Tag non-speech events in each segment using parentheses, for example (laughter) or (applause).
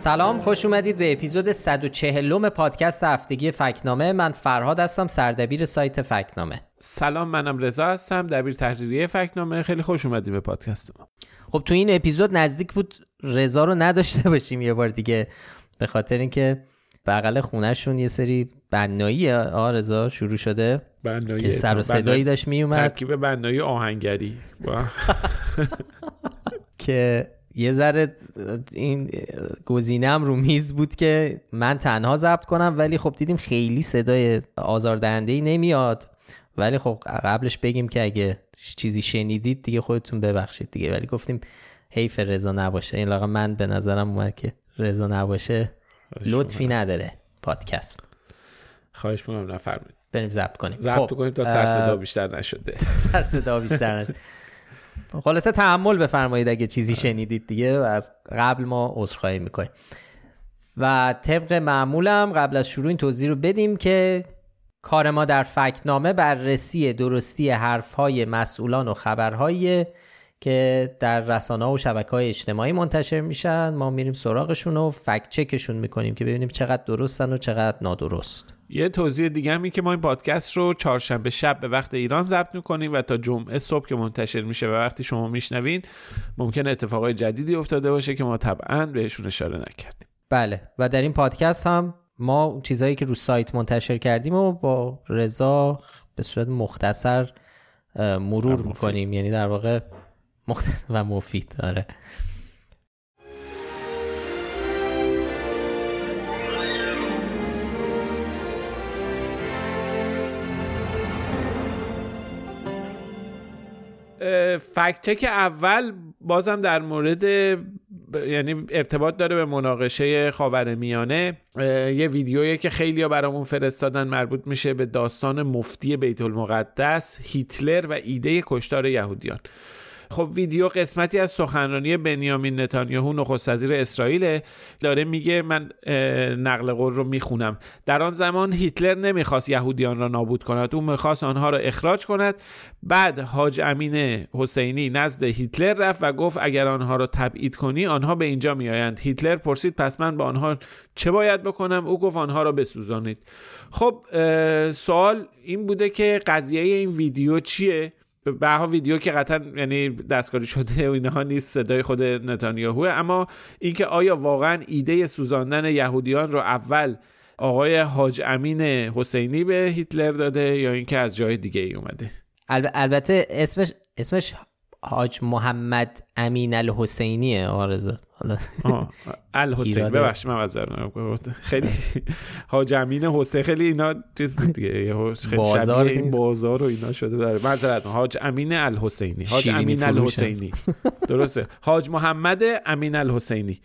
سلام خوش اومدید به اپیزود 140 پادکست هفتگی فکنامه. من فرهاد هستم سردبیر سایت فکنامه. سلام منم رضا هستم دبیر تحریریه فکنامه. خیلی خوش اومدید به پادکست ما. خب تو این اپیزود نزدیک بود رضا رو نداشته باشیم یه بار دیگه به خاطر اینکه بغل خونهشون یه سری بنایی آرزا شروع شده؟ بنایی که سر و صدایی داشت میومد ترکیب بنایی آهنگری. (laughs) که یه ذره این گزینم رو میز بود که من تنها ضبط کنم ولی خب دیدیم خیلی صدای آزاردهنده ای نمیاد. ولی خب قبلش بگیم که اگه چیزی شنیدید دیگه خودتون ببخشید دیگه. ولی گفتیم حیف رضا نباشه. این لاغا من به نظرم اومد که رضا نباشه لطفی نداره پادکست. خواهش می‌کنم نفرمایید. بریم ضبط کنیم. ضبط خب، کنیم تا سر صدا بیشتر نشده. سر صدا بیشتر نشده. خلاصه تحمل بفرمایید اگه چیزی شنیدید دیگه و از قبل ما عذرخواهی می‌کنیم. و طبق معمولم قبل از شروع این توضیح رو بدیم که کار ما در فکنامه بررسی درستی حرفهای مسئولان و خبرهایی که در رسانه و شبکه های اجتماعی منتشر میشن. ما میریم سراغشون و فکت چکشون می‌کنیم که ببینیم چقدر درستن و چقدر نادرست. یه توضیح دیگه هم این که ما این پادکست رو چهارشنبه شب به وقت ایران ضبط می‌کنیم و تا جمعه صبح که منتشر میشه و وقتی شما میشنوین ممکن اتفاقای جدیدی افتاده باشه که ما طبعا بهشون اشاره نکردیم. بله. و در این پادکست هم ما چیزهایی که رو سایت منتشر کردیم و با رضا به صورت مختصر مرور می‌کنیم. یعنی در واقع مختصر و مفید. داره فکت اول بازم در مورد یعنی ارتباط داره به مناقشه خاورمیانه. یه ویدیویی که خیلی برامون فرستادن مربوط میشه به داستان مفتی بیت المقدس هیتلر و ایده کشتار یهودیان. خب ویدیو قسمتی از سخنرانی بنیامین نتانیاهو نخست وزیر اسرائیل داره میگه من نقل قول رو می‌خونم. در آن زمان هیتلر نمی‌خواست یهودیان را نابود کند. او می‌خواست آنها را اخراج کند. بعد حاج امین حسینی نزد هیتلر رفت و گفت اگر آنها را تبعید کنی آنها به اینجا میآیند. هیتلر پرسید پس من با آنها چه باید بکنم؟ او گفت آنها را بسوزانید. خب سوال این بوده که قضیه این ویدیو چیه؟ به ویدیو که قطعا یعنی دستکاری شده و اینها نیست صدای خود نتانیاهو اما اینکه آیا واقعا ایده سوزاندن یهودیان رو اول آقای حاج امین حسینی به هیتلر داده یا اینکه از جای دیگه ای اومده البته اسمش اسمش حاج محمد امین الحسینیه. آرزو الحسین ببخش من خیلی حاج امین حسین خیلی اینا چیز بود دیگه. بازار این بازار و اینا شده داره معذرت حاج امین الحسینی. حاج امین الحسینی. درسته. حاج محمد امین الحسینی.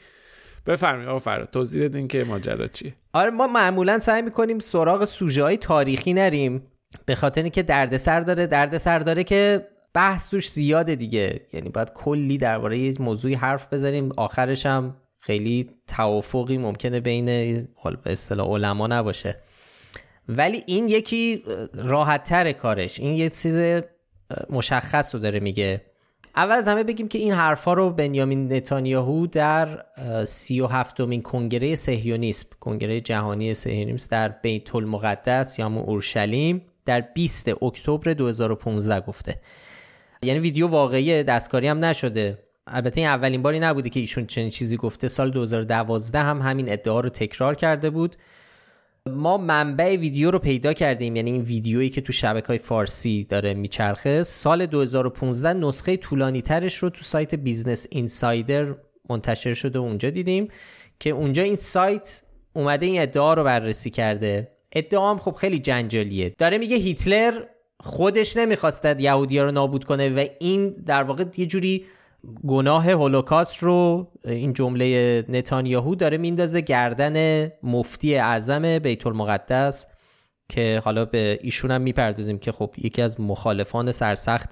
بفرمایید آقا فراد توضیح بدین که ماجرا چیه. آره ما معمولا سعی می‌کنیم سراغ سوژه های تاریخی نریم. به خاطر اینکه دردسر داره دردسر داره که بحث توش زیاده دیگه. یعنی باید کلی درباره یه موضوعی حرف بزنیم. آخرش هم خیلی توافقی ممکنه بین به اصطلاح علما نباشه. ولی این یکی راحت تر کارش. این یه چیز مشخص رو داره میگه. اول از همه بگیم که این حرفا رو بنیامین نتانیاهو در سی و هفتمین کنگره صهیونیسم کنگره جهانی صهیونیسم در بیت المقدس یا اورشلیم در 20 اکتبر 2015 گفته. یعنی ویدیو واقعی دستکاری هم نشده. البته این اولین باری نبوده که ایشون چنین چیزی گفته. سال 2012 هم همین ادعا رو تکرار کرده بود. ما منبع ویدیو رو پیدا کردیم. یعنی این ویدیویی که تو شبکه های فارسی داره میچرخه. سال 2015 نسخه طولانی ترش رو تو سایت Business Insider منتشر شده و اونجا دیدیم که اونجا این سایت اومده این ادعا رو بررسی کرده. ادعا هم خب خیلی جنجالیه. داره میگه هیتلر خودش نمی‌خواستد یهودی رو نابود کنه و این در واقع یه جوری گناه هولوکاست رو این جمله نتانیاهو داره میندازه گردن مفتی اعظم بیت المقدس که حالا به ایشون هم می‌پردازیم که خب یکی از مخالفان سرسخت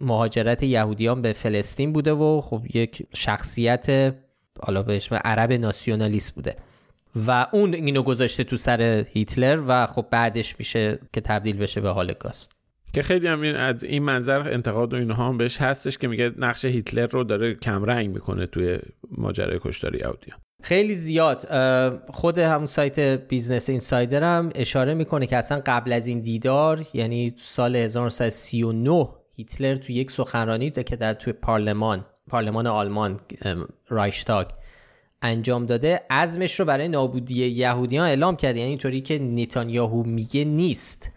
مهاجرت یهودیان به فلسطین بوده و خب یک شخصیت حالا به اسم عرب ناسیونالیست بوده. و اون اینو گذاشته تو سر هیتلر و خب بعدش میشه که تبدیل بشه به هالوکاست. که خیلی هم از این منظر انتقاد و اینها هم بهش هستش که میگه نقش هیتلر رو داره کمرنگ می‌کنه توی ماجرای کشتار یهودیان خیلی زیاد خود همون سایت Business Insider هم اشاره می‌کنه که اصلا قبل از این دیدار یعنی سال 1939 هیتلر تو یک سخنرانی که در توی پارلمان پارلمان آلمان رایشتاگ انجام داده عزمش رو برای نابودی یهودیان اعلام کرده. یعنی اینطوری که نتانیاهو میگه نیست.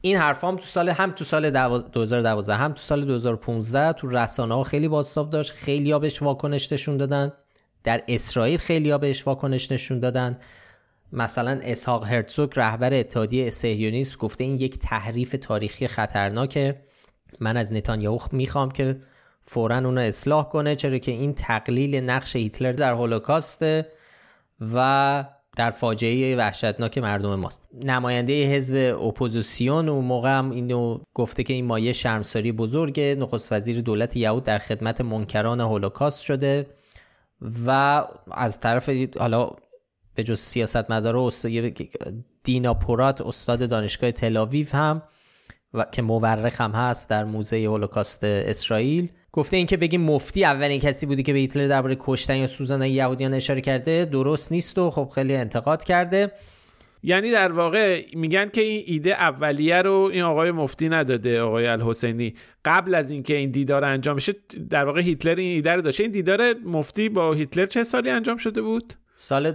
این حرف هم تو سال هم تو سال 2012 هم تو سال 2015 تو رسانه ها خیلی بازتاب داشت. خیلی ها بهش واکنش نشون دادن. در اسرائیل خیلی ها بهش واکنش نشون دادن. مثلا اسحاق هرتزوگ رهبر اتحادیه صهیونیسم گفته این یک تحریف تاریخی خطرناکه. من از نتانیاهو می‌خوام که فورا اونو اصلاح کنه چرا که این تقلیل نقش هیتلر در هولوکاسته و در فاجعه وحشتناک مردم ماست. نماینده حزب اپوزیسیون اون موقع هم اینو گفته که این مایه شرمساری بزرگه. نخست وزیر دولت یهود در خدمت منکران هولوکاست شده و از طرف حالا به جز سیاست مدار دینا پورات استاد دانشگاه تلاویو هم و که مورخ هم هست در موزه هولوکاست اسرائیل گفته اینکه بگیم مفتی اولین کسی بودی که به هیتلر درباره کشتن یا سوزاندن یهودیان اشاره کرده درست نیست و خب خیلی انتقاد کرده. یعنی در واقع میگن که این ایده اولیه رو این آقای مفتی نداده آقای الحسینی. قبل از اینکه این دیدار انجام بشه در واقع هیتلر این ایده رو داشته. این دیدار مفتی با هیتلر چه سالی انجام شده بود؟ سال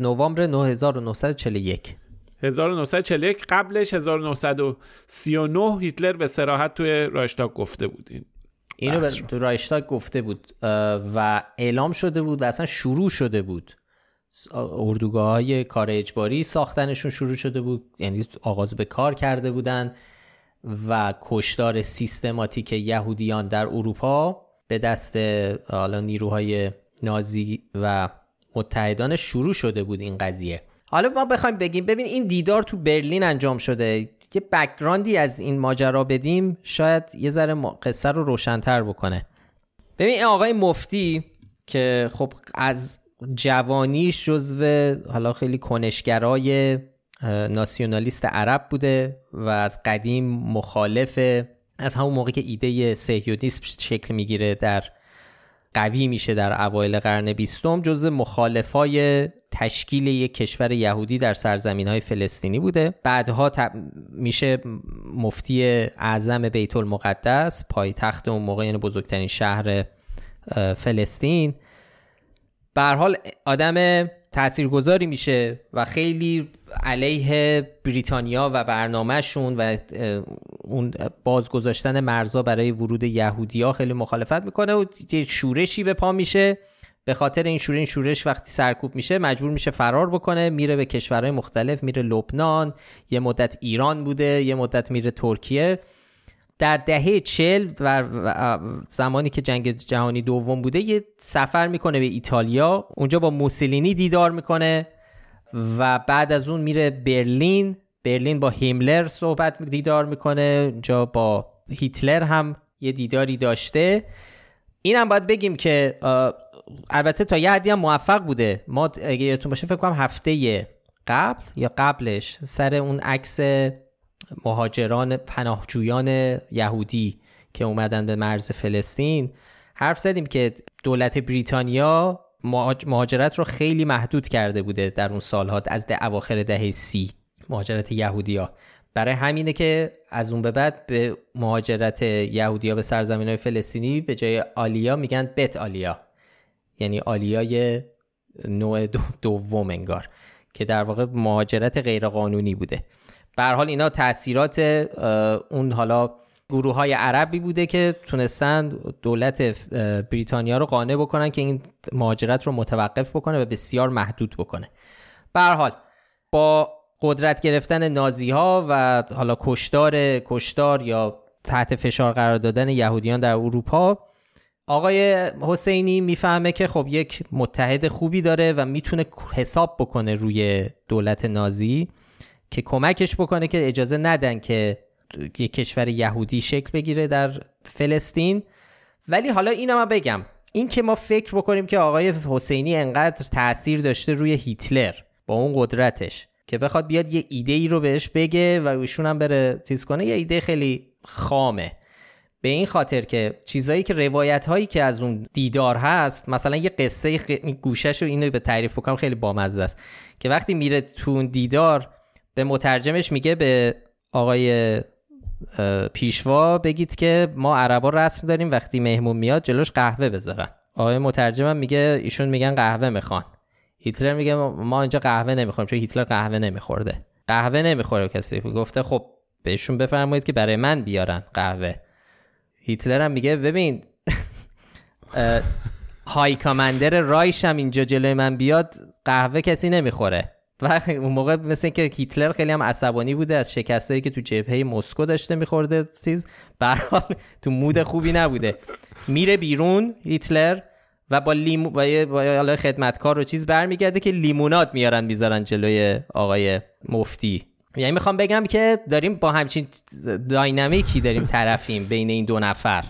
نوامبر 9941 1941 قبلش 1939 هیتلر به سراحت توی رایشتاگ گفته بود این. اینو به تو رایشتاگ گفته بود و اعلام شده بود و اصلا شروع شده بود. اردوگاه های کار اجباری ساختنشون شروع شده بود. یعنی آغاز به کار کرده بودن و کشتار سیستماتیک یهودیان در اروپا به دست حالا نیروهای نازی و متحدان شروع شده بود این قضیه. حالا ما بخوایم بگیم ببین این دیدار تو برلین انجام شده. یه بکگراندی از این ماجرا بدیم شاید یه ذره قصه رو روشنتر بکنه. ببین آقای مفتی که خب از جوانیش جزو حالا خیلی کنشگرای ناسیونالیست عرب بوده و از قدیم مخالف از همون موقع که ایده سهیونیسم شکل می‌گیره در قوی میشه در اوایل قرن بیستم جز مخالفای تشکیل یک کشور یهودی در سرزمین های فلسطینی بوده. بعدها میشه مفتی اعظم بیت المقدس پایتخت اون موقع یعنی بزرگترین شهر فلسطین. به حال آدم تاثیرگذاری میشه و خیلی علیه بریتانیا و برنامهشون و اون بازگذاشتن مرزا برای ورود یهودیا خیلی مخالفت می‌کنه و یه شورشی به پا میشه. به خاطر این شورش این شورش وقتی سرکوب میشه مجبور میشه فرار بکنه میره به کشورهای مختلف میره لبنان یه مدت ایران بوده یه مدت میره ترکیه. در دهه چل و زمانی که جنگ جهانی دوم بوده یه سفر می‌کنه به ایتالیا. اونجا با موسولینی دیدار می‌کنه و بعد از اون میره برلین. برلین با هیملر صحبت دیدار می‌کنه اونجا با هیتلر هم یه دیداری داشته. این هم باید بگیم که البته تا یه حدی هم موفق بوده. ما اگه یادتون باشه فکر کنم هفته قبل یا قبلش سر اون عکس مهاجران پناهجویان یهودی که اومدن به مرز فلسطین حرف زدیم که دولت بریتانیا مهاجرت رو خیلی محدود کرده بوده در اون سالها از ده اواخر دهه سی. مهاجرت یهودیا برای همینه که از اون به بعد به مهاجرت یهودیا به سرزمین های فلسطینی به جای آلیا میگن بت آلیا. یعنی آلیای نوع دوم انگار که در واقع مهاجرت غیرقانونی بوده. به حال اینا تاثیرات اون حالا گروه های عربی بوده که تونستن دولت بریتانیا رو قانع بکنن که این مهاجرت رو متوقف بکنه و بسیار محدود بکنه. به حال با قدرت گرفتن نازی ها و حالا کشتار کشتار یا تحت فشار قرار دادن یهودیان در اروپا آقای حسینی می‌فهمه که خب یک متحد خوبی داره و می‌تونه حساب بکنه روی دولت نازی که کمکش بکنه که اجازه ندن که یک کشور یهودی شکل بگیره در فلسطین. ولی حالا اینو ما بگم. این که ما فکر بکنیم که آقای حسینی انقدر تاثیر داشته روی هیتلر با اون قدرتش. که بخواد بیاد یه ایده ای رو بهش بگه و ایشون هم بره چیز کنه. یه ایده خیلی خامه. به این خاطر که چیزایی که روایت هایی که از اون دیدار هست مثلا یه قصه خ... گوشش رو اینو به تعریف بکنم خیلی بامزه است. که وقتی میره تو اون دیدار به مترجمش میگه به آقای پیشوا بگید که ما عربا رسم داریم وقتی مهمون میاد جلوش قهوه بذارن. آقای مترجمم میگه ایشون میگن قهوه می‌خوان. هیتلر میگه ما اینجا قهوه نمی‌خوریم چون هیتلر قهوه نمیخورده. قهوه نمی‌خوره کسی. گفته خب بهشون بفرمایید که برای من بیارن قهوه. هیتلر هم میگه ببین (laughs) های کامندر رایش هم اینجا جلوی من بیاد قهوه کسی نمی‌خوره. و اون موقع مثل که هیتلر خیلی هم عصبانی بوده از شکستایی که تو جبهه مسکو داشته میخورده چیز برحال تو مود خوبی نبوده. میره بیرون هیتلر و با لیمو با خدمتکار و چیز برمیگرده که لیمونات میارن می‌ذارن جلوی آقای مفتی. یعنی می‌خوام بگم که داریم با همچین داینامیکی داریم طرفیم بین این دو نفر.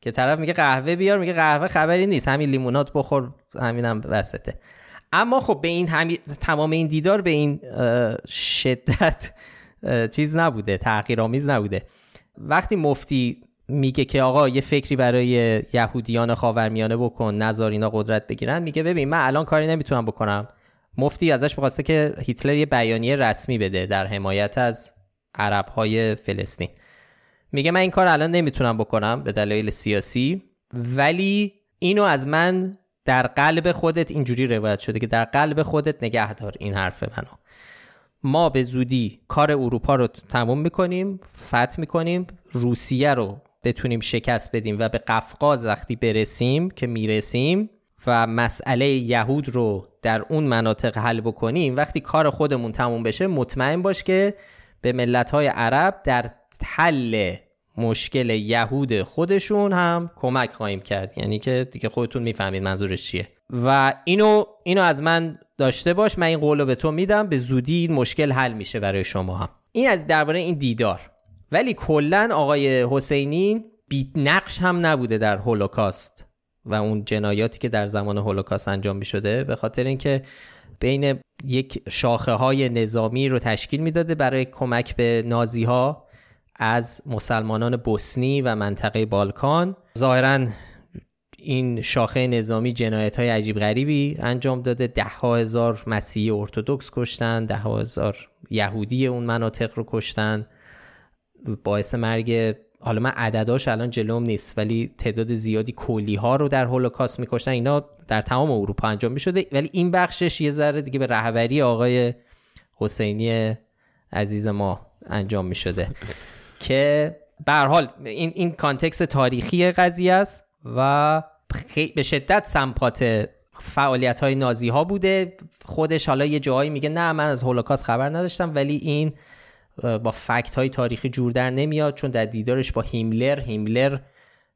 که طرف میگه قهوه بیار میگه قهوه خبری نیست. همین لیمونات بخور همینم وسطه. اما خب به این همی... تمام این دیدار به این شدت چیز نبوده تحقیرآمیز نبوده. وقتی مفتی میگه که آقا یه فکری برای یهودیان خاورمیانه بکن نزار اینا قدرت بگیرن. میگه ببین من الان کاری نمی‌تونم بکنم. مفتی ازش بخواسته که هیتلر یه بیانیه رسمی بده در حمایت از عرب های فلسطین. میگه من این کار الان نمی‌تونم بکنم به دلایل سیاسی ولی اینو از من در قلب خودت اینجوری روایت شده که در قلب خودت نگه دار این حرف منو. ما به زودی کار اروپا رو تموم می‌کنیم فتح می‌کنیم روسیه رو بتونیم شکست بدیم و به قفقاز وقتی برسیم که می‌رسیم و مسئله یهود رو در اون مناطق حل بکنیم وقتی کار خودمون تموم بشه مطمئن باش که به ملت عرب در حل مشکل یهود خودشون هم کمک خواهیم کرد. یعنی که دیگه خودتون می‌فهمید منظورش چیه. و اینو اینو از من داشته باش من این قولو به تو میدم به زودی این مشکل حل میشه برای شما هم. این از درباره این دیدار. ولی کلا آقای حسینی بی نقش هم نبوده در هولوکاست و اون جنایاتی که در زمان هولوکاست انجام می شده به خاطر اینکه بین یک شاخه های نظامی رو تشکیل می‌داده برای کمک به نازی ها از مسلمانان بوسنی و منطقه بالکان. ظاهرا این شاخه نظامی جنایت های عجیب غریبی انجام داده. ده ها هزار مسیحی ارتودکس کشتن ده ها هزار یهودی اون مناطق رو کشتن. باعث مرگ حالا من عدداش الان جلوم نیست ولی تعداد زیادی کلی ها رو در هولوکاست میکشتن اینا در تمام اروپا انجام می‌شده. ولی این بخشش یه ذره دیگه به رهبری آقای حسینی عزیز ما انجام می‌شده. (laughs) که به حال این این context تاریخی قضیه است و به شدت سمپات فعالیت های نازی ها بوده. خودش حالا یه جایی میگه نه من از هولوکاست خبر نداشتم. ولی این با fact های تاریخی جور در نمیاد چون در دیدارش با هیملر هیملر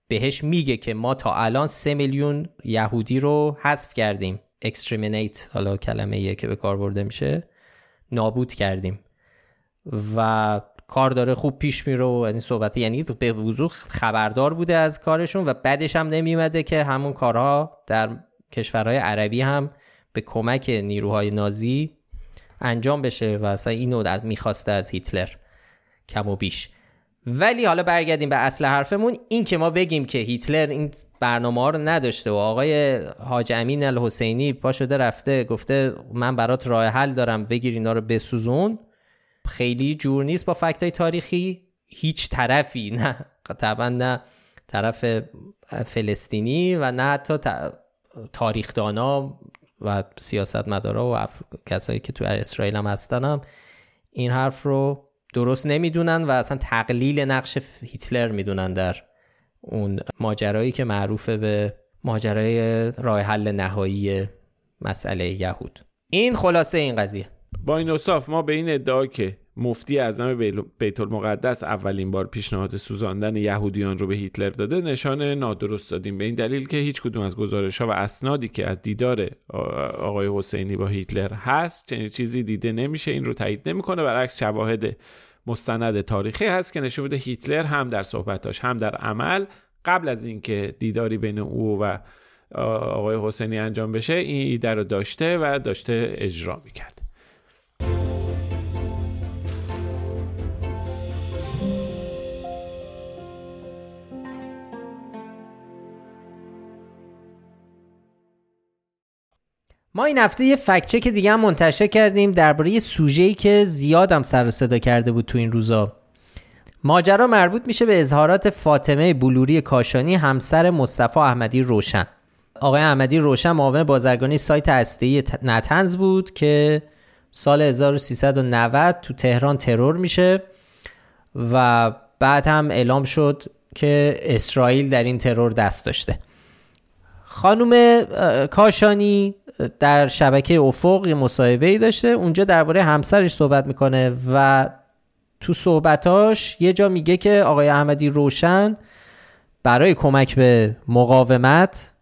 بهش میگه که ما تا الان سه میلیون یهودی رو حذف کردیم. exterminate حالا کلمه که به کار برده میشه نابود کردیم. و کار داره خوب پیش میره و این صحبت یعنی به وضوح خبردار بوده از کارشون و بعدش هم نمیومده که همون کارها در کشورهای عربی هم به کمک نیروهای نازی انجام بشه و اصلا اینو از می‌خواسته از هیتلر کم و بیش. ولی حالا برگردیم به اصل حرفمون. این که ما بگیم که هیتلر این برنامه ها رو نداشته و آقای حاج امین الحسینی پا شده رفته گفته من برات راه حل دارم بگیر اینا رو بسوزون. خیلی جور نیست با فکت های تاریخی. هیچ طرفی نه طبعا نه طرف فلسطینی و نه حتی تاریخدانا و سیاستمدارا و کسایی که تو اسرائیل هم هستن هم این حرف رو درست نمی‌دونن و اصلا تقلیل نقش هیتلر می‌دونن در اون ماجرایی که معروف به ماجرای راه حل نهایی مسئله یهود. این خلاصه این قضیه. با این اصاف ما به این ادعا که مفتی اعظم بیت المقدس اولین بار پیشنهاد سوزاندن یهودیان رو به هیتلر داده نشان نادرست دادیم. به این دلیل که هیچ کدوم از گزارش ها و اسنادی که از دیدار آقای حسینی با هیتلر هست چنین چیزی دیده نمیشه این رو تایید نمی‌کنه. برعکس شواهد مستند تاریخی هست که نشون میده هیتلر هم در صحبتاش هم در عمل. قبل از اینکه دیداری بین او و آقای حسینی انجام بشه این ایده رو داشته و داشته اجرا می‌کرد. ما این هفته یه فکچک دیگه هم منتشر کردیم درباره یه سوژه‌ای که زیاد هم سر صدا کرده بود تو این روزا. ماجرا مربوط میشه به اظهارات فاطمه بلوری کاشانی همسر مصطفی احمدی روشن. آقای احمدی روشن معاون بازرگانی سایت هسته‌ای نتنز بود که سال 1390 تو تهران ترور میشه و بعد هم اعلام شد که اسرائیل در این ترور دست داشته. خانم کاشانی در شبکه افق یه مصاحبه ای داشته. اونجا درباره همسرش صحبت می‌کنه و تو صحبتاش یه جا میگه که آقای احمدی روشن برای کمک به مقاومت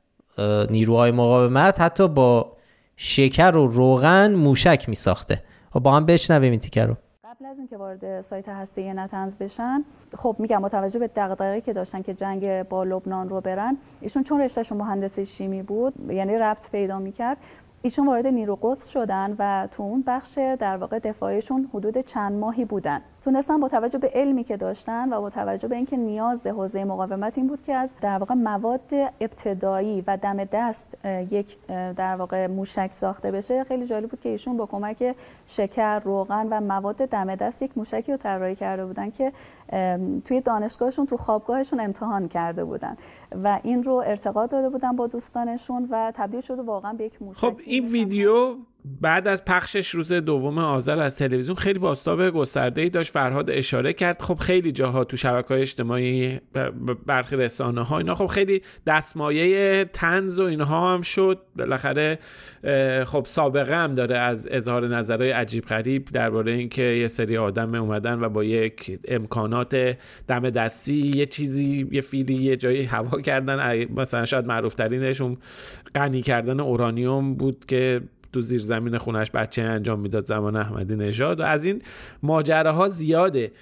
نیروهای مقاومت حتی با شکر و روغن موشک میساخته. و با هم بشنویم این تیکه رو. قبل از اینکه وارد سایت هسته نتنز بشن خب میگم متوجه به دغدغه‌ای که داشتن که جنگ با لبنان رو برن ایشون چون رشتهشون مهندسی شیمی بود یعنی ربط پیدا می‌کرد ایشون وارد نیرو قدس شدن و تو اون بخش در واقع دفاعیشون حدود چند ماهی بودن. تونستن با توجه به علمی که داشتن و با توجه به اینکه نیاز حوزه مقاومت این بود که از در واقع مواد ابتدایی و دم دست یک در واقع موشک ساخته بشه خیلی جالب بود که ایشون با کمک شکر روغن و مواد دم دست یک موشکی رو طراحی کرده بودن که توی دانشگاهشون تو خوابگاهشون امتحان کرده بودن و این رو ارتقا داده بودن با دوستانشون و تبدیل شده واقعا به یک موشک خب این ویدیو بعد از پخشش روز دوم آذر از تلویزیون خیلی باستاب گسترده ای داشت. فرهاد اشاره کرد خب خیلی جاها تو شبکه های اجتماعی برخی رسانه ها اینا خب خیلی دستمایه تنز و اینها هم شد. بالاخره خب سابقه هم داره از اظهار نظرهای عجیب غریب درباره اینکه یه سری آدم اومدن و با یک امکانات دم دستی یه چیزی یه فیلی یه جایی هوا کردن. مثلا شاید معروف ترینشون غنی کردن اورانیوم بود که تو زیر زمین خونش بچه انجام می‌داد زمان احمدی نژاد. و از این ماجراها زیاده.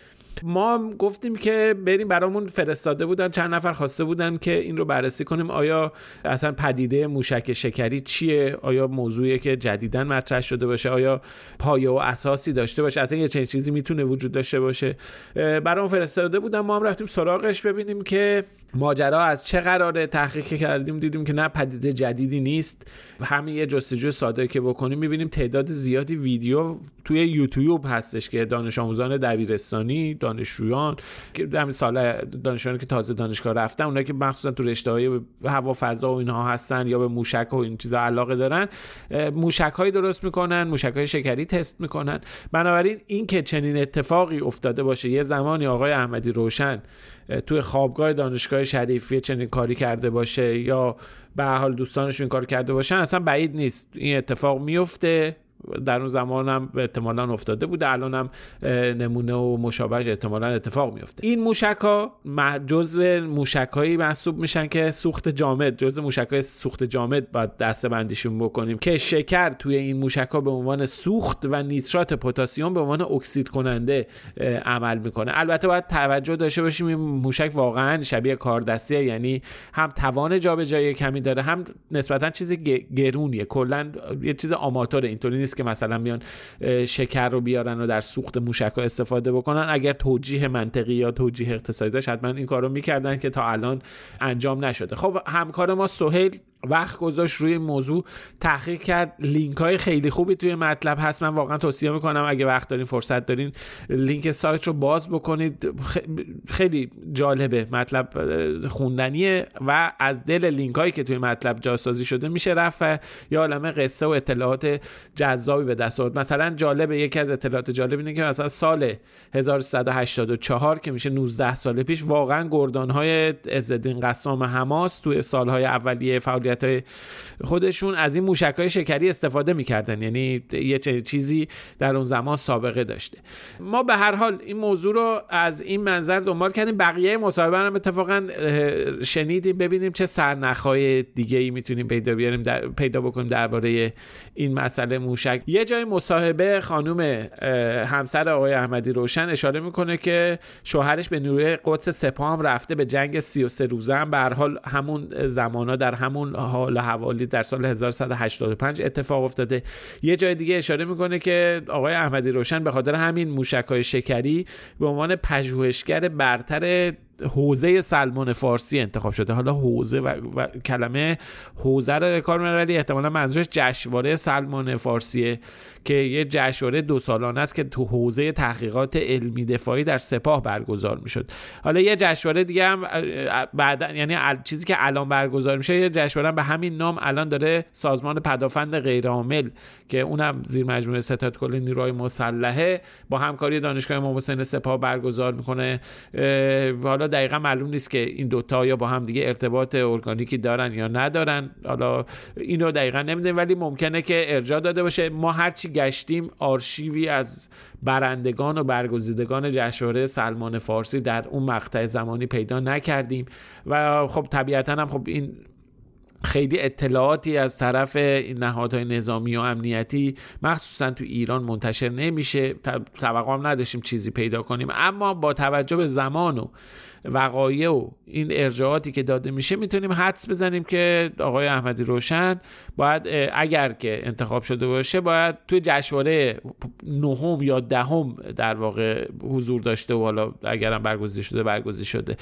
ما گفتیم که بریم برامون فرستاده بودن چند نفر خواسته بودن که این رو بررسی کنیم. آیا اصلا پدیده موشک شکری چیه؟ آیا موضوعی که جدیدا مطرح شده باشه؟ آیا پایه و اساسی داشته باشه؟ اصلا یه چنین چیزی می‌تونه وجود داشته باشه؟ برامون فرستاده بودن. ما هم رفتیم سراغش ببینیم که ماجرا از چه قراره. تحقیق کردیم دیدیم که نه پدیده جدیدی نیست. همین یه جستجو ساده که بکنیم. می‌بینیم تعداد زیادی ویدیو توی یوتیوب هستش که دانش آموزان دبیرستانی دانشجویان که همین سال دانشجویانی که تازه دانشگاه رفتن اونایی که مخصوصا تو رشته های هوا فضا و اینها هستن یا به موشک و این چیزا علاقه دارن موشک های درست می‌کنن موشک های شکری تست می‌کنن. بنابراین این که چنین اتفاقی افتاده باشه یه زمانی آقای احمدی روشن توی خوابگاه دانشگاه شریفی چنین کاری کرده باشه یا به حال دوستانش این کار کرده باشن اصلا بعید نیست. این اتفاق میفته در اون زمان هم احتمالا افتاده بوده. الان هم نمونه و مشابهش احتمالا اتفاق میفته این موشک ها جزء موشک هایی محسوب میشن که سوخت جامد جزء موشک های سوخت جامد باید دسته بندیشون بکنیم که شکر توی این موشک ها به عنوان سوخت و نیترات پتاسیم به عنوان اکسید کننده عمل می‌کنه. البته باید توجه داشته باشیم این موشک واقعا شبیه کاردستیه یعنی هم توان جابجایی کمی داره هم نسبتا چیز گرونیه. کلا یه چیز آماتور اینطوری نیست که مثلا میان شکر رو بیارن و در سوخت موشک ها استفاده بکنن. اگر توجیه منطقی یا توجیه اقتصادی داشت حتما این کار رو می‌کردن که تا الان انجام نشده. خب همکار ما سهیل وقت گذاشت روی موضوع تحقیق کرد. لینک های خیلی خوبی توی مطلب هست. من واقعا توصیه می‌کنم اگه وقت دارین فرصت دارین لینک سایت رو باز بکنید. خیلی جالبه مطلب خوندنیه و از دل لینک هایی که توی مطلب جاسازی شده میشه رفت یا عالم قصه و اطلاعات جذابی به دست آورد. مثلا جالبه یکی از اطلاعات جالب اینه که مثلا سال 1384 که میشه 19 سال پیش واقعا گردان های عزالدین قسام حماس توی سالهای اولیه فعالیت های خودشون از این موشک های شکری استفاده می‌کردن. یعنی یه چیزی در اون زمان سابقه داشته. ما به هر حال این موضوع رو از این منظر دنبال کردیم. بقیه مصاحبه هم اتفاقا شنیدیم. ببینیم چه سرنخهای دیگه ای می‌تونیم پیدا بیاریم در... پیدا بکنیم درباره این مسئله موشک. یه جای مصاحبه خانم همسر آقای احمدی روشن اشاره می‌کنه که شوهرش به نیروی قدس سپاه هم رفته به جنگ 33 روزه. هم به هر حال همون زمانا در همون حال حوالی در سال 1185 اتفاق افتاده. یه جای دیگه اشاره می‌کنه که آقای احمدی روشن به خاطر همین موشک های شکری به عنوان پژوهشگر برتر حوزه سلمان فارسی انتخاب شده. حالا حوزه و, و کلمه حوزه رو کار می‌بره ولی احتمالا منظورش جشنواره سلمان فارسیه که یه جشنواره دو سالانه است که تو حوزه تحقیقات علمی دفاعی در سپاه برگزار می‌شد. حالا یه جشنواره دیگه هم بعد یعنی چیزی که الان برگزار میشه یه جشنواره به همین نام الان داره سازمان پدافند غیرعامل که اونم زیر مجموعه ستاد کل نیروهای مسلحه با همکاری دانشگاه امام حسین سپاه برگزار می‌کنه. حالا دقیقا معلوم نیست که این دوتا یا با هم دیگه ارتباط ارگانیکی دارن یا ندارن. حالا اینو دقیقا نمی‌دونیم ولی ممکنه که ارجاع داده باشه. ما هرچی گشتیم آرشیوی از برندگان و برگزیدگان جشنواره سلمان فارسی در اون مقطع زمانی پیدا نکردیم. و خب طبیعتا هم خب این خیلی اطلاعاتی از طرف نهادهای نظامی و امنیتی مخصوصا تو ایران منتشر نمیشه. توقع هم نداشتیم چیزی پیدا کنیم. اما با توجه به زمان و وقایع و این ارجاعاتی که داده میشه می‌تونیم حدس بزنیم که آقای احمدی روشن باید اگر که انتخاب شده باشه باید توی جشنواره نهم یا دهم در واقع حضور داشته و حالا اگرم برگزیده شده برگزیده شده.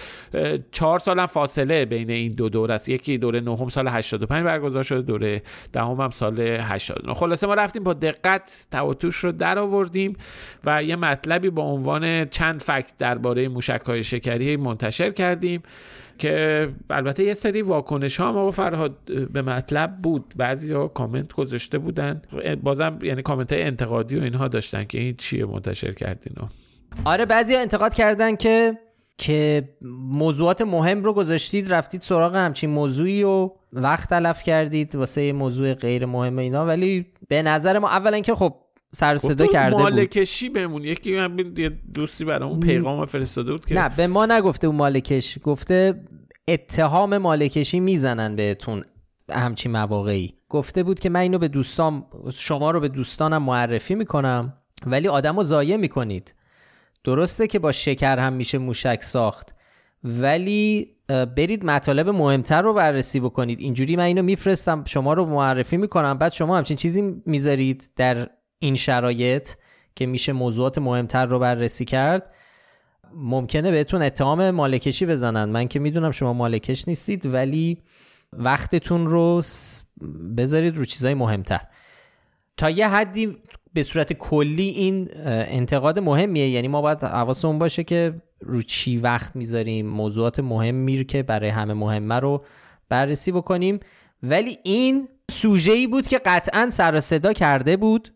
چهار سال فاصله بین این دو دور است. یکی دوره نهم سال 85 برگزار شده دوره دهم هم سال 89 خلاصه ما رفتیم با دقت تواتوش رو در آوردیم و یه مطلبی با عنوان چند فکت درباره موشک شکری منتشر کردیم که البته یه سری واکنش ها ما فرهاد به مطلب بود. بعضی ها کامنت گذاشته بودن. بازم یعنی کامنت انتقادی و اینها داشتن که این چیه منتشر کردین آره بعضی ها انتقاد کردن که که موضوعات مهم رو گذاشتید رفتید سراغ همچین موضوعی و وقت تلف کردید واسه موضوع غیر مهم اینا. ولی به نظر ما اولا که خب سر صدا کرده مالکشی بمون. یکی یه دوستی برامون پیغام فرستاده بود که نه به ما نگفته اون مالکش. گفته اتهام مالکشی می‌زنن بهتون همچین مواقعی. گفته بود که من اینو به دوستان شما رو به دوستانم معرفی می‌کنم ولی آدم رو ضایع می‌کنید. درسته که با شکر هم میشه موشک ساخت ولی برید مطالب مهمتر رو بررسی بکنید. اینجوری من اینو میفرستم شما رو معرفی می‌کنم بعد شما همچین چیزی می‌ذارید در این شرایط که میشه موضوعات مهمتر رو بررسی کرد ممکنه بهتون اتهام مالکشی بزنن. من که می‌دونم شما مالکش نیستید ولی وقتتون رو بذارید رو چیزای مهمتر. تا یه حدی به صورت کلی این انتقاد مهمیه. یعنی ما باید حواسمون باشه که رو چی وقت می‌ذاریم موضوعات مهمی که برای همه مهمه رو بررسی بکنیم. ولی این سوژه ای بود که قطعا سر صدا کرده بود.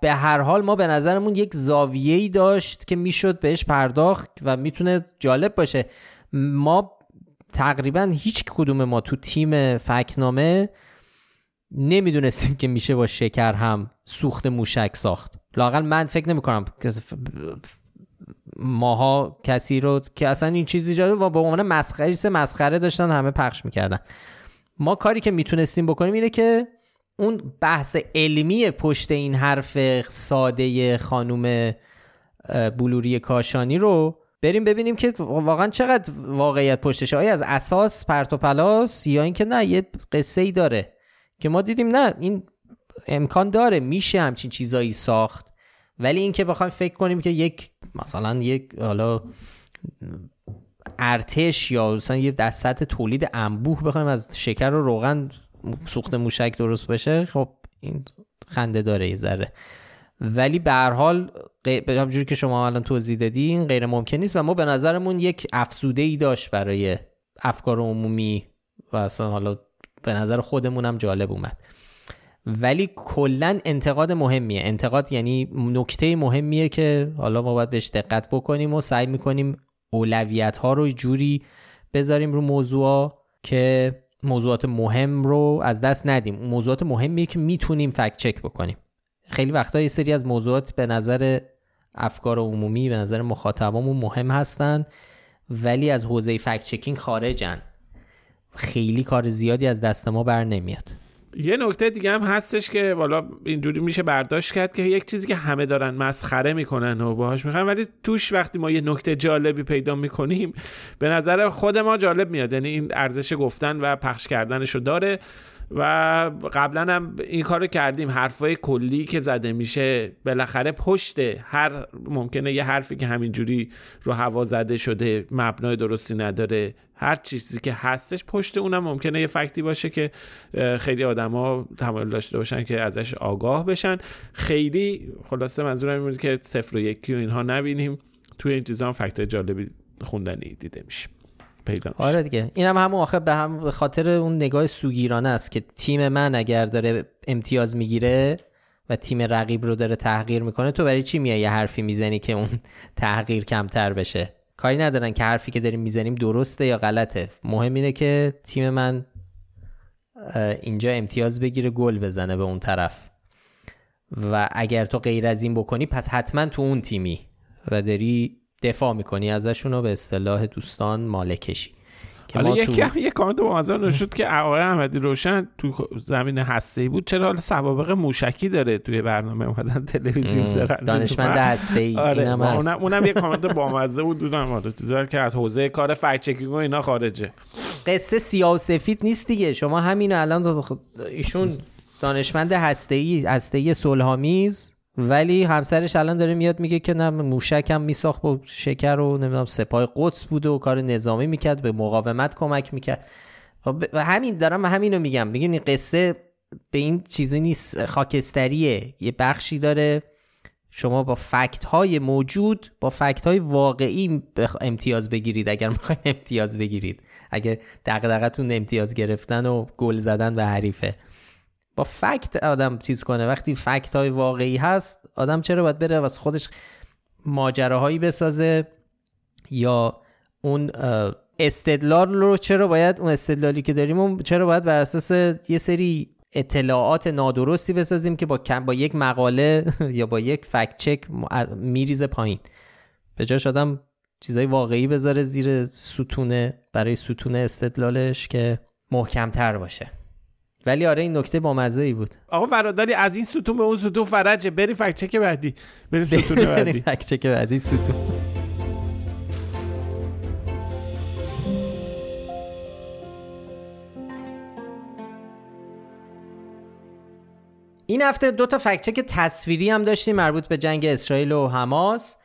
به هر حال ما به نظرمون یک زاویه‌ای داشت که می‌شد بهش پرداخت و می‌تونه جالب باشه. ما تقریبا هیچ کدوم ما تو تیم فکنامه نمی‌دونستیم که میشه با شکر هم سوخت موشک ساخت. لاقل من فکر نمی کنم ماها کسی رو که اصلا این چیزی جالب و به عنوان مسخره مسخره داشتن همه پخش می‌کردن. ما کاری که می‌تونستیم بکنیم اینه که اون بحث علمی پشت این حرف ساده خانوم بلوری کاشانی رو بریم ببینیم که واقعا چقدر واقعیت پشتش آیا از اساس پرت و پلاس یا اینکه نه یه قصه ای داره که ما دیدیم نه این امکان داره میشه همچین چیزایی ساخت. ولی اینکه بخوایم فکر کنیم که یک مثلا یک حالا ارتش یا مثلا یه در سطح تولید انبوه بخوایم از شکر و روغن سوخت موشک درست بشه خب این خنده داره یه ذره. ولی به هر حال همجوری که شما الان توضیح دادین غیر ممکن نیست و ما به نظرمون یک افسوده ای داشت برای افکار عمومی و اصلا حالا به نظر خودمون هم جالب اومد. ولی کلا انتقاد مهمیه. انتقاد یعنی نکته مهمیه که حالا ما باید بهش دقت بکنیم و سعی می‌کنیم اولویت ها رو جوری بذاریم رو موضوع که موضوعات مهم رو از دست ندیم. موضوعات مهمی که می‌تونیم فکت چک بکنیم. خیلی وقتا یه سری از موضوعات به نظر افکار عمومی به نظر مخاطبامون مهم هستن ولی از حوزه فکت چکینگ خارجن. خیلی کار زیادی از دست ما بر نمیاد. یه نکته دیگه هم هستش که والا اینجوری میشه برداشت کرد که یک چیزی که همه دارن مسخره می‌کنن و باهاش می‌خوان ولی توش وقتی ما یه نکته جالبی پیدا می‌کنیم به نظر خود ما جالب میاد. یعنی این ارزش گفتن و پخش کردنشو داره. و قبلا هم این کارو کردیم. حرفای کلی که زده میشه بالاخره پشت هر ممکنه یه حرفی که همینجوری رو هوا زده شده مبنای درستی نداره هر چیزی که هستش پشت اونم ممکنه یه فکتی باشه که خیلی آدما تمایل داشته باشن که ازش آگاه بشن. خیلی خلاصه منظورم این که صفر و یکی و اینها نبینیم. توی این چیزا هم فکت جالبی خوندنی دیده میشه پیدا میشه آره دیگه. اینم هم آخه به هم به خاطر اون نگاه سوگیرانه است که تیم من اگر داره امتیاز می‌گیره و تیم رقیب رو داره تحقیر می‌کنه تو برای چی میای یه حرفی می‌زنی که اون (laughs) تحقیر کمتر بشه؟ کاری ندارن که حرفی که داریم می‌زنیم درسته یا غلطه. مهم اینه که تیم من اینجا امتیاز بگیره گل بزنه به اون طرف. و اگر تو غیر از این بکنی پس حتما تو اون تیمی. و داری دفاع می‌کنی ازشون رو به اصطلاح دوستان مالکشی حالا یکی تو... یه کامنت با مزار نشد که آقای احمدی روشن تو زمین هسته ای بود. چرا حالا سوابق موشکی داره توی برنامه اومدن تلویزیون دارن دانشمند هسته ای آره اینم اونم, اونم یه کامنت با مزه بود. دودم آره که از حوزه کار فکت چکینگ و اینا خارجه. قصه سیاه و سفید نیست دیگه. شما همین الان ایشون دانشمند هسته ای هسته ای صلحآمیز. ولی همسرش الان داره میاد میگه که نه موشک هم میساخت با شکر و نمی‌دونم سپاه قدس بوده و کار نظامی می‌کرد به مقاومت کمک می‌کرد. و همین دارم همینو میگم. میگن این قصه به این چیزی نیست خاکستریه. یه بخشی داره. شما با فکت های موجود با فکت های واقعی امتیاز بگیرید. اگر می‌خواین امتیاز بگیرید. اگه دقدقتون امتیاز گرفتن و گل زدن به حریفه. با فکت آدم چیز کنه. وقتی فکت های واقعی هست آدم چرا باید بره واسه خودش ماجراهایی بسازه؟ یا اون استدلال رو چرا باید اون استدلالی که داریم چرا باید بر اساس یه سری اطلاعات نادرستی بسازیم که با با یک مقاله (laughs) یا با یک فکت چک میریزه پایین؟ به جاش آدم چیزای واقعی بذاره زیر ستونه برای ستون استدلالش که محکمتر باشه. ولی آره این نکته با مزه ای بود. آقا فراداری از این ستون به اون ستون فرجه. بری فکت چک بعدی. بری ستون بعدی. (laughs) فکت چک بعدی ستون. این هفته دو تا فکت چک تصویری هم داشتیم مربوط به جنگ اسرائیل و حماس.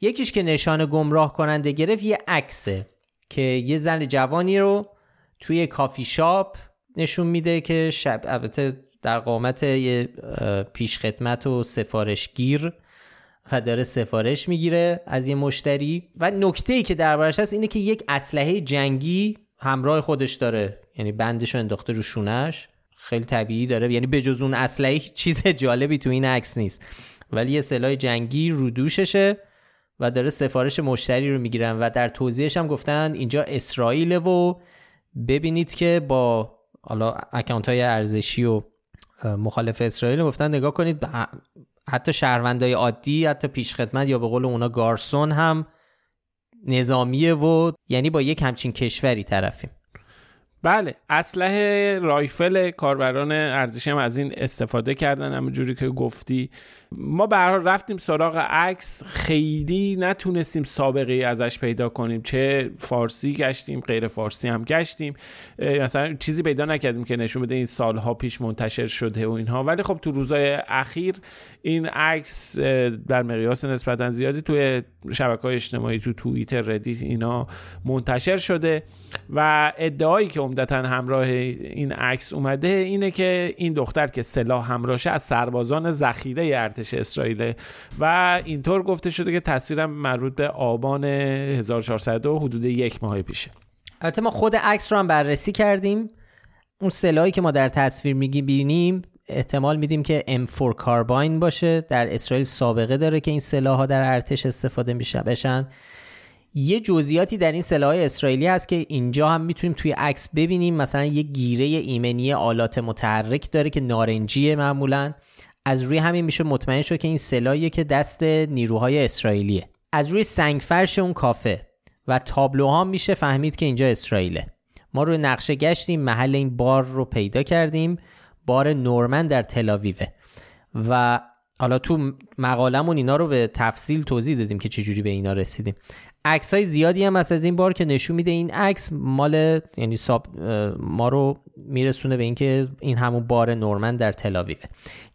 یکیش که نشان گمراه کننده گرفت یه عکسه که یه زن جوانی رو توی کافی شاپ نشون میده که شب البته در قامت پیشخدمت و سفارشگیر و داره سفارش می‌گیره از یه مشتری. و نکته ای که دربارش هست اینه که یک اسلحه جنگی همراه خودش داره. یعنی بندش انداخته رو شونش خیلی طبیعی داره. یعنی بجز اون اسلحه چیز جالبی تو این عکس نیست. ولی یه سلاح جنگی رو دوششه و داره سفارش مشتری رو می‌گیرن. و در توضیحش هم گفتن اینجا اسرائیل و ببینید که با حالا اکانت های ارزشی و مخالف اسرائیل گفتن نگاه کنید حتی شهروندای عادی حتی پیشخدمت یا به قول اونا گارسون هم نظامیه و یعنی با یک همچین کشوری طرفیم. بله اسلحه رایفل کاربران ارزشی هم از این استفاده کردن همونجوری که گفتی. ما به رفتیم سراغ عکس خیلی نتونستیم سابقه ازش پیدا کنیم. چه فارسی گشتیم غیر فارسی هم گشتیم. مثلا چیزی پیدا نکردیم که نشون بده این سالها پیش منتشر شده و اینها. ولی خب تو روزهای اخیر این عکس در مقیاس نسبتا زیادی توی شبکه های اجتماعی تو توییتر ردیت اینا منتشر شده و ادعایی که عمدتا همراه این عکس اومده اینه که این دختر که سلاح همراهشه از سربازان ذخیره ارتش اسرائیل و اینطور گفته شده که تصویرم مربوط به آبان 1400 و حدود یک ماه پیشه. البته ما خود عکس رو هم بررسی کردیم. اون سلاحی که ما در تصویر میگی بینیم احتمال میدیم که M4 کارباین باشه. در اسرائیل سابقه داره که این سلاح ها در ارتش استفاده میشه بشن. یه جزئیاتی در این سلاح اسرائیلی هست که اینجا هم می‌تونیم توی عکس ببینیم. مثلا یه گیره ایمنی آلات متحرک داره که نارنجیه معمولا. از روی همین میشه مطمئن شد که این سلاحیه که دست نیروهای اسرائیلیه. از روی سنگفرش اون کافه و تابلوها میشه فهمید که اینجا اسرائیله. ما روی نقشه گشتیم محل این بار رو پیدا کردیم. بار نورمن در تلاویوه و حالا تو مقالمون اینا رو به تفصیل توضیح دادیم که چجوری به اینا رسیدیم. عکس های زیادی هم هست از این بار که نشون میده این عکس مال یعنی ساب ما رو میرسونه به اینکه این همون بار نورمن در تلاویوه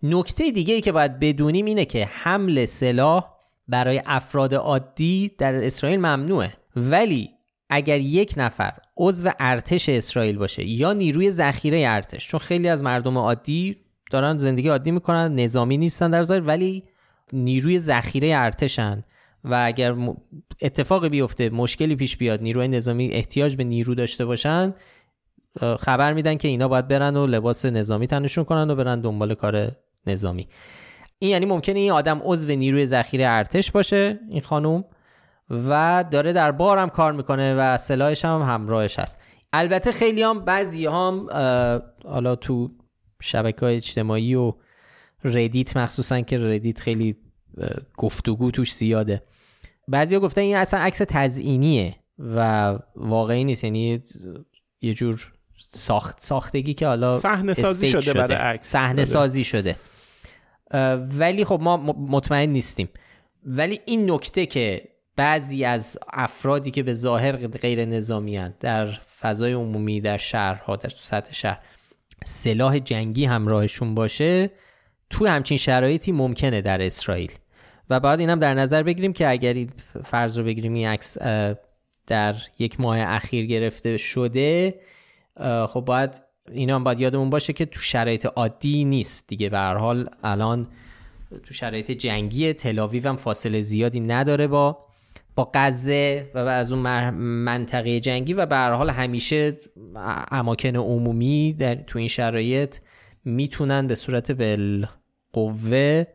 نکته دیگه ای که باید بدونیم اینه که حمل سلاح برای افراد عادی در اسرائیل ممنوعه. ولی اگر یک نفر عضو ارتش اسرائیل باشه یا نیروی ذخیره ارتش چون خیلی از مردم عادی دارن زندگی عادی می‌کنن نظامی نیستن در ظاهر ولی نیروی ذخیره ارتشن و اگر اتفاق بیفته مشکلی پیش بیاد نیروی نظامی احتیاج به نیرو داشته باشن خبر میدن که اینا باید برن و لباس نظامی تنشون کنن و برن دنبال کار نظامی. این یعنی ممکنه این آدم عضو نیروی ذخیره ارتش باشه این خانوم و داره در بار هم کار می‌کنه و سلاحش هم همراهش هست. البته خیلی هم بعضی هم حالا تو شبکه های اجتماعی و Reddit مخصوصا که Reddit خیلی گفتگو توش زیاده. بعضی گفتن این اصلا عکس تزئینیه و واقعی نیست. یعنی یه جور ساخت ساختگی که حالا صحنه سازی شده, برای عکس. صحنه سازی شده. ولی خب ما مطمئن نیستیم. ولی این نکته که بعضی از افرادی که به ظاهر غیر نظامی در فضای عمومی در شهرها در سطح شهر سلاح جنگی همراهشون باشه تو همچین شرایطی ممکنه در اسرائیل. و بعد اینم در نظر بگیریم که اگر این فرض رو بگیریم این عکس در یک ماه اخیر گرفته شده خب باید اینا هم باید یادمون باشه که تو شرایط عادی نیست دیگه. به هر حال الان تو شرایط جنگی تلاویو هم فاصله زیادی نداره با با غزه و از اون منطقه جنگی و به هر حال همیشه اماکن عمومی در تو این شرایط می‌تونن به صورت بالقوه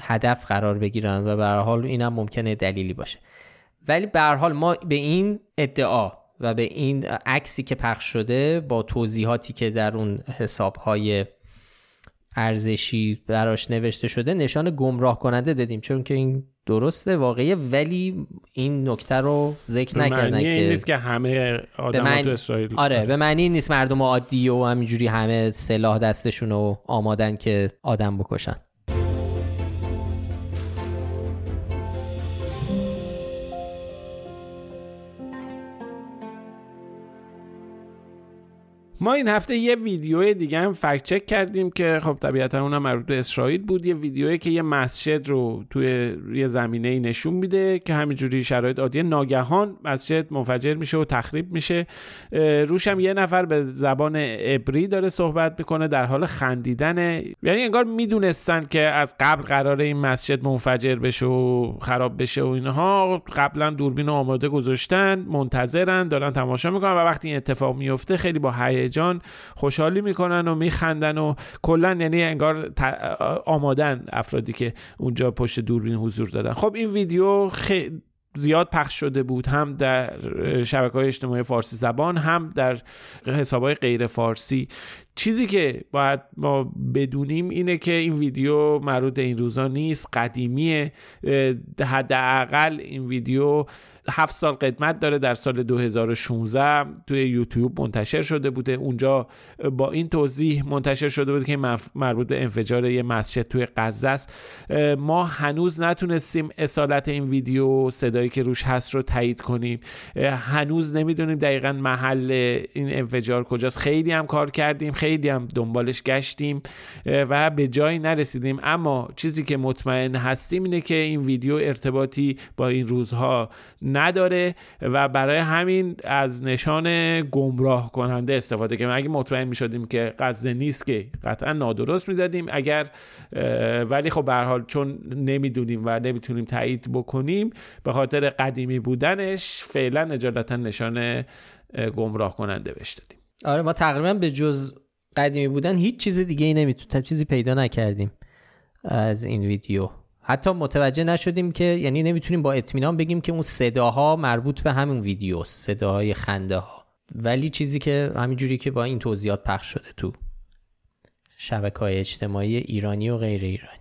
هدف قرار بگیرن و به حال اینم ممکنه دلیلی باشه. ولی به حال ما به این ادعا و به این عکسی که پخش شده با توضیحاتی که در اون حسابهای ارزشی براش نوشته شده نشان گمراه کننده دادیم. چون که این درسته واقعیه ولی این نکته رو ذکر نکردن که نیست که همه آدم تو اسرائیل آره به معنی نیست مردم عادی و همینجوری همه سلاح دستشون رو آمادن که آدم بکشن. ما این هفته یه ویدیو دیگه هم فکت چک کردیم که خب طبیعتا اونم مربوط به اسرائیل بود. یه ویدیویی که یه مسجد رو توی یه زمینه نشون میده که همینجوری شرایط عادی. ناگهان مسجد منفجر میشه و تخریب میشه. روش هم یه نفر به زبان عبری داره صحبت می‌کنه در حال خندیدن. یعنی انگار می‌دونستن که از قبل قرار این مسجد منفجر بشه و خراب بشه و اینها. قبلا دوربین آماده گذاشتن منتظرن دارن تماشا می‌کنن و وقتی این اتفاق میفته خیلی با خوشحالی می‌کنن و میخندن و کلا یعنی انگار آمادن افرادی که اونجا پشت دوربین حضور دادن. خب این ویدیو خیلی زیاد پخش شده بود هم در شبکه های اجتماعی فارسی زبان هم در حساب های غیر فارسی. چیزی که باید ما بدونیم اینه که این ویدیو مربوط این روزا نیست قدیمیه. حداقل این ویدیو هفت سال قدمت داره در سال 2016 توی یوتیوب منتشر شده بوده. اونجا با این توضیح منتشر شده بوده که مربوط به انفجار یه مسجد توی غزه است. ما هنوز نتونستیم اصالت این ویدیو صدایی که روش هست رو تایید کنیم. هنوز نمی‌دونیم دقیقا محل این انفجار کجاست. خیلی هم کار کردیم خیلی هم دنبالش گشتیم و به جایی نرسیدیم. اما چیزی که مطمئن هستیم اینه که این ویدیو ارتباطی با این روزها نداره و برای همین از نشان گمراه کننده استفاده کنیم اگه مطمئن می شدیم که غزه نیست که قطعا نادرست می‌دادیم اگر ولی خب به حال چون نمی‌دونیم و نمی‌تونیم تایید بکنیم به خاطر قدیمی بودنش فعلا اجالتا نشان گمراه کننده بهش آره ما تقریبا به جز قدیمی بودن هیچ چیز دیگه ای نمی‌تونیم چیزی پیدا نکردیم از این ویدیو. حتی متوجه نشدیم که یعنی نمی‌تونیم با اطمینان بگیم که اون صداها مربوط به همون ویدیو صداهای خنده ها ولی چیزی که همینجوری که با این توضیحات پخش شده تو شبکه های اجتماعی ایرانی و غیر ایرانی.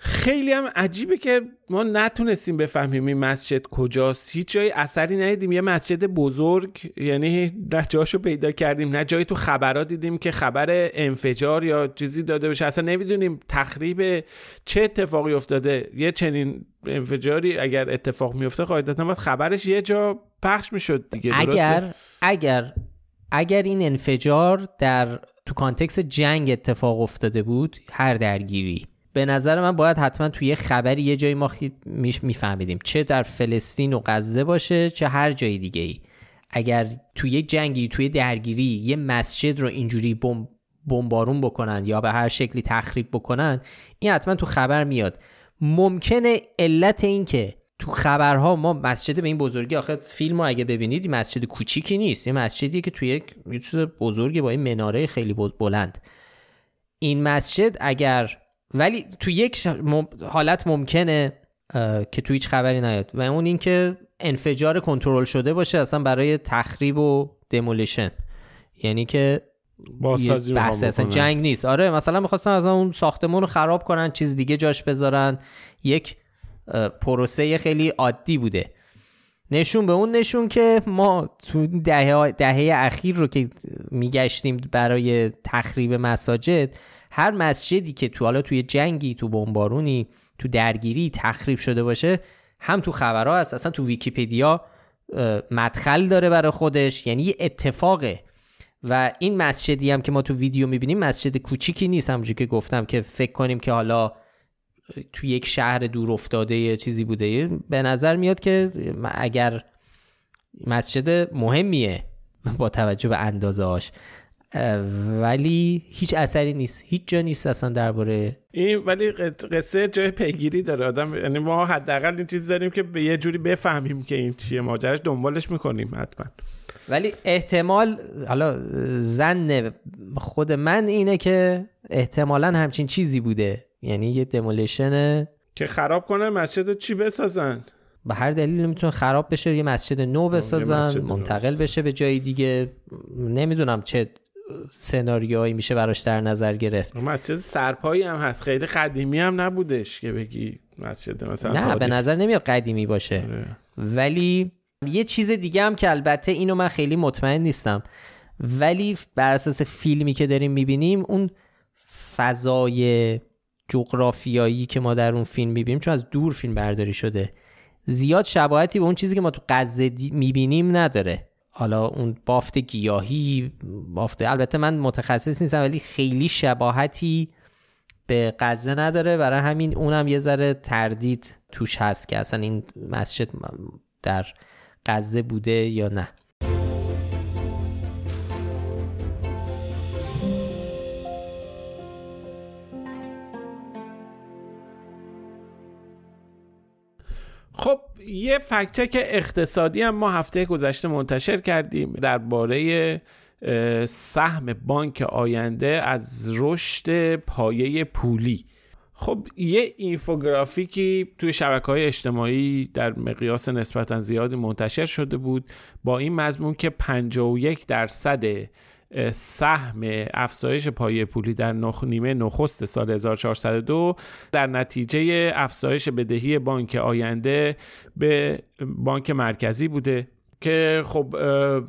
خیلی هم عجیبه که ما نتونستیم بفهمیم این مسجد کجاست. هیچ جای اثری ندیدیم. یه مسجد بزرگ یعنی نه جاشو پیدا کردیم نه جایی تو خبرها دیدیم که خبر انفجار یا چیزی داده بشه. اصلا نمی‌دونیم تخریب چه اتفاقی افتاده. یه چنین انفجاری اگر اتفاق میفته قاعدتا باید خبرش یه جا پخش می‌شد دیگه اگر اگر اگر این انفجار در تو کانتکس جنگ اتفاق افتاده بود هر درگیری. به نظر من باید حتما توی خبری یه جایی ما میفهمیدیم. چه در فلسطین و غزه باشه چه هر جای دیگه ای اگر توی جنگی توی درگیری یه مسجد رو اینجوری بمب بمبارون بکنن یا به هر شکلی تخریب بکنن این حتما تو خبر میاد. ممکنه علت این که تو خبرها ما مسجد به این بزرگی آخه فیلم اگه ببینید مسجد کوچیکی نیست. یه مسجدی که توی یک چیز بزرگی با این مناره خیلی بلند. این مسجد اگر ولی تو یک حالت ممکنه که تو هیچ خبری نیاد. و اون اینکه انفجار کنترل شده باشه اصلا برای تخریب و دمولیشن یعنی که بحث اصلا جنگ نیست. آره مثلا می‌خواستن از اون ساختمون رو خراب کنن چیز دیگه جاش بذارن. یک پروسه خیلی عادی بوده. نشون به اون نشون که ما تو دهه, دهه اخیر رو که میگشتیم برای تخریب مساجد هر مسجدی که تو حالا توی جنگی تو بمبارونی تو درگیری تخریب شده باشه هم تو خبرها هست اصلا تو ویکیپدیا مدخل داره برای خودش یعنی یه اتفاقه. و این مسجدی هم که ما تو ویدیو می‌بینیم مسجد کوچیکی نیست همونجور که گفتم که فکر کنیم که حالا تو یک شهر دور افتاده یه چیزی بوده. به نظر میاد که اگر مسجد مهمیه با توجه به اندازه ولی هیچ اثری نیست. هیچ جا نیست اصلا درباره این ولی قصه جای پیگیری داره. آدم یعنی ما حداقل این چیز داریم که به یه جوری بفهمیم که این چیه. ماجراش دنبالش می‌کنیم حتما. ولی احتمال حالا زن خود من اینه که احتمالا همچین چیزی بوده. یعنی یه دمولیشن که خراب کنه مسجد چی بسازن؟ به هر دلیل می‌تونه خراب بشه یه مسجد نو بسازن منتقل بشه به جای دیگه. نمی‌دونم چه سناریوهایی میشه براش در نظر گرفت. مسجد سرپایی هم هست. خیلی قدیمی هم نبودش که بگی مسجد مثلا نه به نظر نمیاد قدیمی باشه. آره. ولی یه چیز دیگه هم که البته اینو من خیلی مطمئن نیستم. ولی بر اساس فیلمی که داریم می‌بینیم اون فضای جغرافیایی که ما در اون فیلم می‌بینیم چون از دور فیلم برداری شده زیاد شباهتی به اون چیزی که ما تو غزه می‌بینیم نداره. حالا اون بافت گیاهی بافت البته من متخصص نیستم ولی خیلی شباهتی به غزه نداره. برای همین اونم یه ذره تردید توش هست که اصلا این مسجد در غزه بوده یا نه. خب یه فکچک اقتصادی هم ما هفته گذشته منتشر کردیم درباره سهم بانک آینده از رشد پایه پولی. خب یه اینفوگرافیکی توی شبکه های اجتماعی در مقیاس نسبتا زیادی منتشر شده بود با این مضمون که 51 درصد سهم افزایش پایه پولی در نخ نیمه نخست سال 1402 در نتیجه افزایش بدهی بانک آینده به بانک مرکزی بوده که خب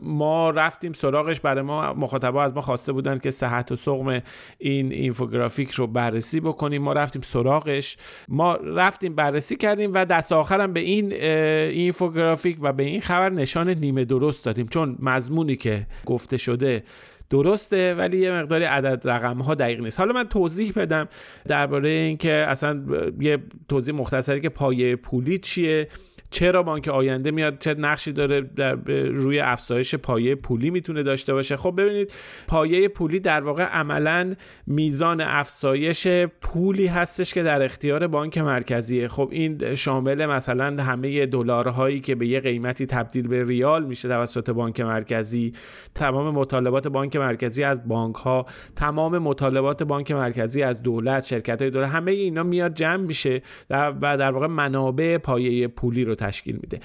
ما رفتیم سراغش. برای ما مخاطبا از ما خواسته بودن که صحت و سقم این اینفوگرافیک رو بررسی بکنیم. ما رفتیم سراغش. ما رفتیم بررسی کردیم و دست آخرم به این اینفوگرافیک و به این خبر نشان نیمه درست دادیم. چون مضمونی که گفته شده درسته ولی یه مقداری عدد رقم ها دقیق نیست. حالا من توضیح بدم درباره اینکه اصلا یه توضیح مختصری که پایه پولی چیه. چرا بانک آینده میاد؟ چه نقشی داره در روی افزایش پایه پولی می‌تونه داشته باشه؟ خب ببینید پایه پولی در واقع عملا میزان افزایش پولی هستش که در اختیار بانک مرکزیه. خب این شامل مثلا همه دلارهایی که به یه قیمتی تبدیل به ریال میشه توسط بانک مرکزی. تمام مطالبات بانک مرکزی از بانک ها تمام مطالبات بانک مرکزی از دولت شرکت های دولت همه اینا میاد جمع میشه و در واقع منابع پایه پولی رو تشکیل میده.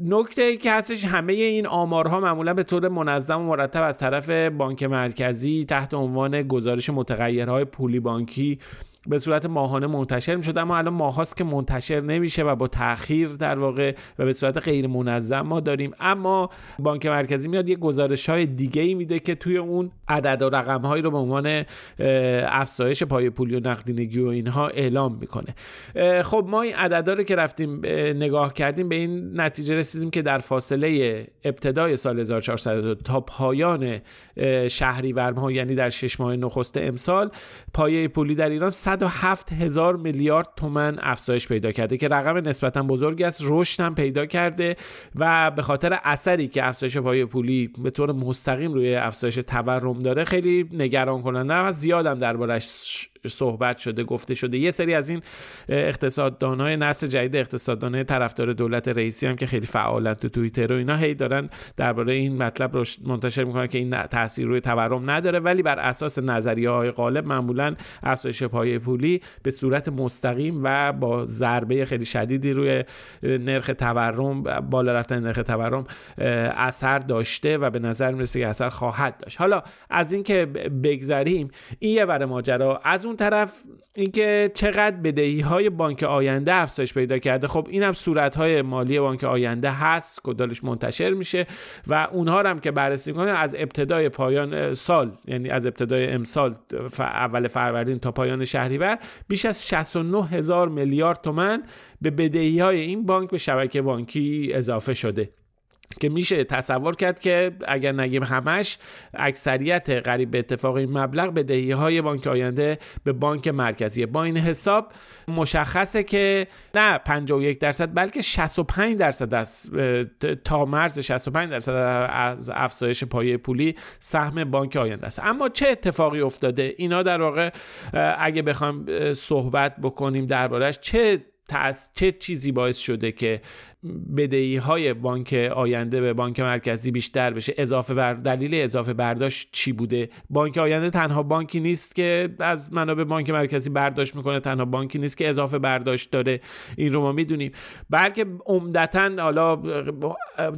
نکته ای که هستش همه این آمارها معمولا به طور منظم و مرتب از طرف بانک مرکزی تحت عنوان گزارش متغیرهای پولی بانکی به صورت ماهانه منتشر می‌شد اما الان ماهاست که منتشر نمیشه و با تاخیر در واقع و به صورت غیر منظم ما داریم. اما بانک مرکزی میاد یه گزارش های دیگه ای میده که توی اون عدد و رقم هایی رو به عنوان افزایش پای پولی و نقدینگی و اینها اعلام می‌کنه. خب ما این عددا رو که رفتیم نگاه کردیم به این نتیجه رسیدیم که در فاصله ابتدای سال 1400 تا پایان شهریور ماه یعنی در شش ماه نخست امسال پایه پولی در ایران 107 هزار میلیارد تومن افزایش پیدا کرده که رقم نسبتا بزرگی است رشد هم پیدا کرده و به خاطر اثری که افزایش پایه پولی به طور مستقیم روی افزایش تورم داره خیلی نگران کننده و زیادم دربارش صحبت شده گفته شده. یه سری از این اقتصاددان های نسل جدید اقتصاددان طرفدار دولت رئیسی هم که خیلی فعالن تو توییتر و اینا هی دارن درباره این مطلب رو منتشر می‌کنن که این تاثیر روی تورم نداره. ولی بر اساس نظریه های غالب معمولا افزایش پایه پولی به صورت مستقیم و با ضربه خیلی شدیدی روی نرخ تورم بالا رفتن نرخ تورم اثر داشته و به نظر می‌رسه که اثر خواهد داشت. حالا از اینکه بگذریم این یه ور ماجرا. از اون طرف اینکه چقدر بدهی های بانک آینده افزایش پیدا کرده. خب اینم صورت های مالی بانک آینده هست کدالش منتشر میشه و اونها هم که بررسی کنه از ابتدای پایان سال یعنی از ابتدای امسال اول فروردین تا پایان شهریور بیش از 69 هزار میلیارد تومن به بدهی های این بانک به شبکه بانکی اضافه شده. که میشه تصور کرد که اگر نگیم همش اکثریت قریب به اتفاق این مبلغ به دهی های بانک آینده به بانک مرکزی با این حساب مشخصه که نه 51 درصد بلکه 65 درصد از تا مرز 65 درصد از افزایش پایه پولی سهم بانک آینده است. اما چه اتفاقی افتاده؟ اینا در واقع اگه بخوام صحبت بکنیم دربارش چه چه چیزی باعث شده که بدهی های بانک آینده به بانک مرکزی بیشتر بشه. اضافه بر دلیل اضافه برداشت چی بوده؟ بانک آینده تنها بانکی نیست که از منابع بانک مرکزی برداشت می‌کنه تنها بانکی نیست که اضافه برداشت داره. این رو ما می‌دونیم. بلکه عمدتا حالا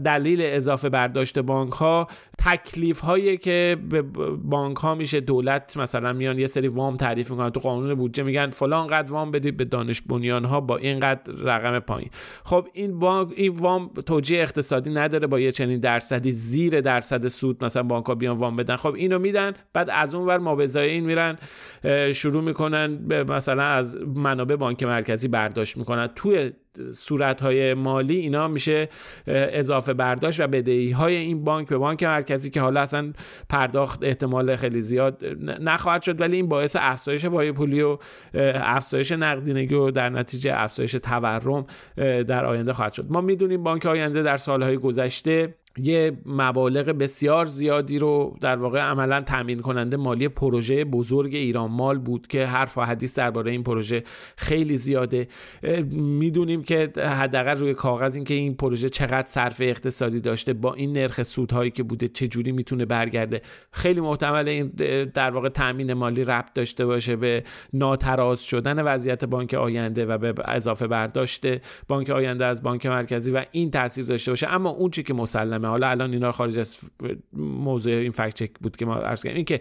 دلیل اضافه برداشت بانک ها تکلیف هایی که به بانک ها میشه دولت مثلا میان یه سری وام تعریف می‌کنن تو قانون بودجه میگن فلان قد وام بدید به دانش بنیان ها با اینقدر رقم پایین. خب این بانک این وام توجیه اقتصادی نداره با یه چنین درصدی زیر درصد سود مثلا بانک ها بیان وام بدن. خب اینو میدن بعد از اون ور ما این میرن شروع می‌کنن مثلا از منابع بانک مرکزی برداشت می‌کنن. توی صورت های مالی اینا میشه اضافه برداشت و بدهی های این بانک به بانک مرکزی که حالا اصلا پرداخت احتمال خیلی زیاد نخواهد شد ولی این باعث افزایش پای پولی و افزایش نقدینگی و در نتیجه افزایش تورم در آینده خواهد شد. ما می‌دونیم بانک آینده در سالهای گذشته یه مبالغ بسیار زیادی رو در واقع عملا تامین کننده مالی پروژه بزرگ ایران مال بود که حرف و حدیث درباره این پروژه خیلی زیاده. می‌دونیم که حداقل روی کاغذ این که این پروژه چقدر صرف اقتصادی داشته با این نرخ سودهایی که بوده چه جوری می‌تونه برگرده؟ خیلی محتمل این در واقع تامین مالی ربط داشته باشه به ناتراز شدن وضعیت بانک آینده و به اضافه برداشت بانک آینده از بانک مرکزی و این تاثیر داشته باشه. اما اون چی که مسلمه حالا الان اینا خارج از موضوع این فکت چک بود که ما عرض کردیم. این که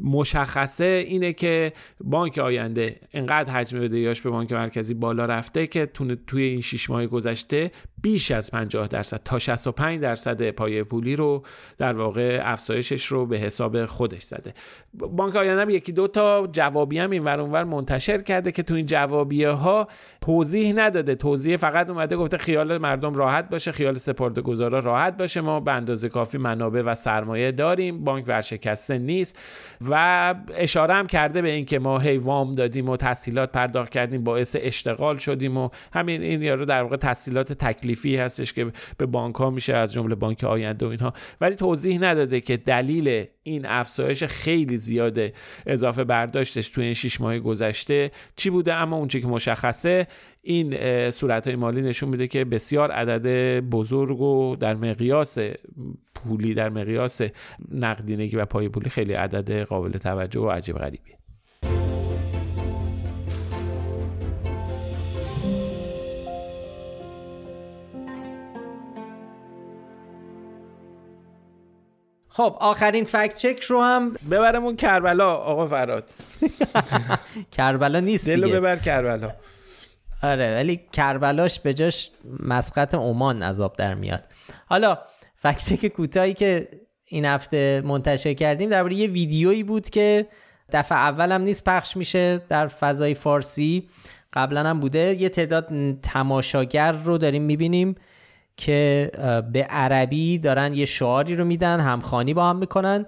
مشخصه اینه که بانک آینده انقدر حجم بدهیاش به بانک مرکزی بالا رفته که توی این 6 ماه گذشته بیش از 50 درصد تا 65 درصد پایه پولی رو در واقع افزایشش رو به حساب خودش زده. بانک آینده یکی دو تا جوابی هم این ور منتشر کرده که تو این جوابیه ها توضیح نداده. توضیح فقط اومده گفته خیال مردم راحت باشه خیال سپرده‌گذارا راحت باشه. ما به اندازه کافی منابع و سرمایه داریم بانک ورشکسته نیست و اشاره هم کرده به اینکه ما هی وام دادیم و تسهیلات پرداخت کردیم باعث اشتغال شدیم و همین این یارو در واقع تسهیلات تکلیفی هستش که به بانک ها میشه از جمله بانک آینده و اینها. ولی توضیح نداده که دلیل این افزایش خیلی زیاده اضافه برداشتش توی این 6 ماه گذشته چی بوده اما اونچه که مشخصه این صورت های مالی نشون میده که بسیار عدد بزرگ و در مقیاس پولی در مقیاس نقدینگی و پای پولی خیلی عدد قابل توجه و عجیب غریبی خب آخرین فکت چک رو هم ببرمون کربلا آقا فراد. (laughs) کربلا نیست دلو دیگه. ببر کربلا. آره ولی کربلاش به جاش مسقط عمان عذاب در میاد. حالا فکت چک کوتاهی که این هفته منتشر کردیم درباره یه ویدیویی بود که دفعه اولم نیست پخش میشه در فضای فارسی. قبلا هم بوده. یه تعداد تماشاگر رو داریم می‌بینیم که به عربی دارن یه شعاری رو میدن همخانی با هم می‌کنن.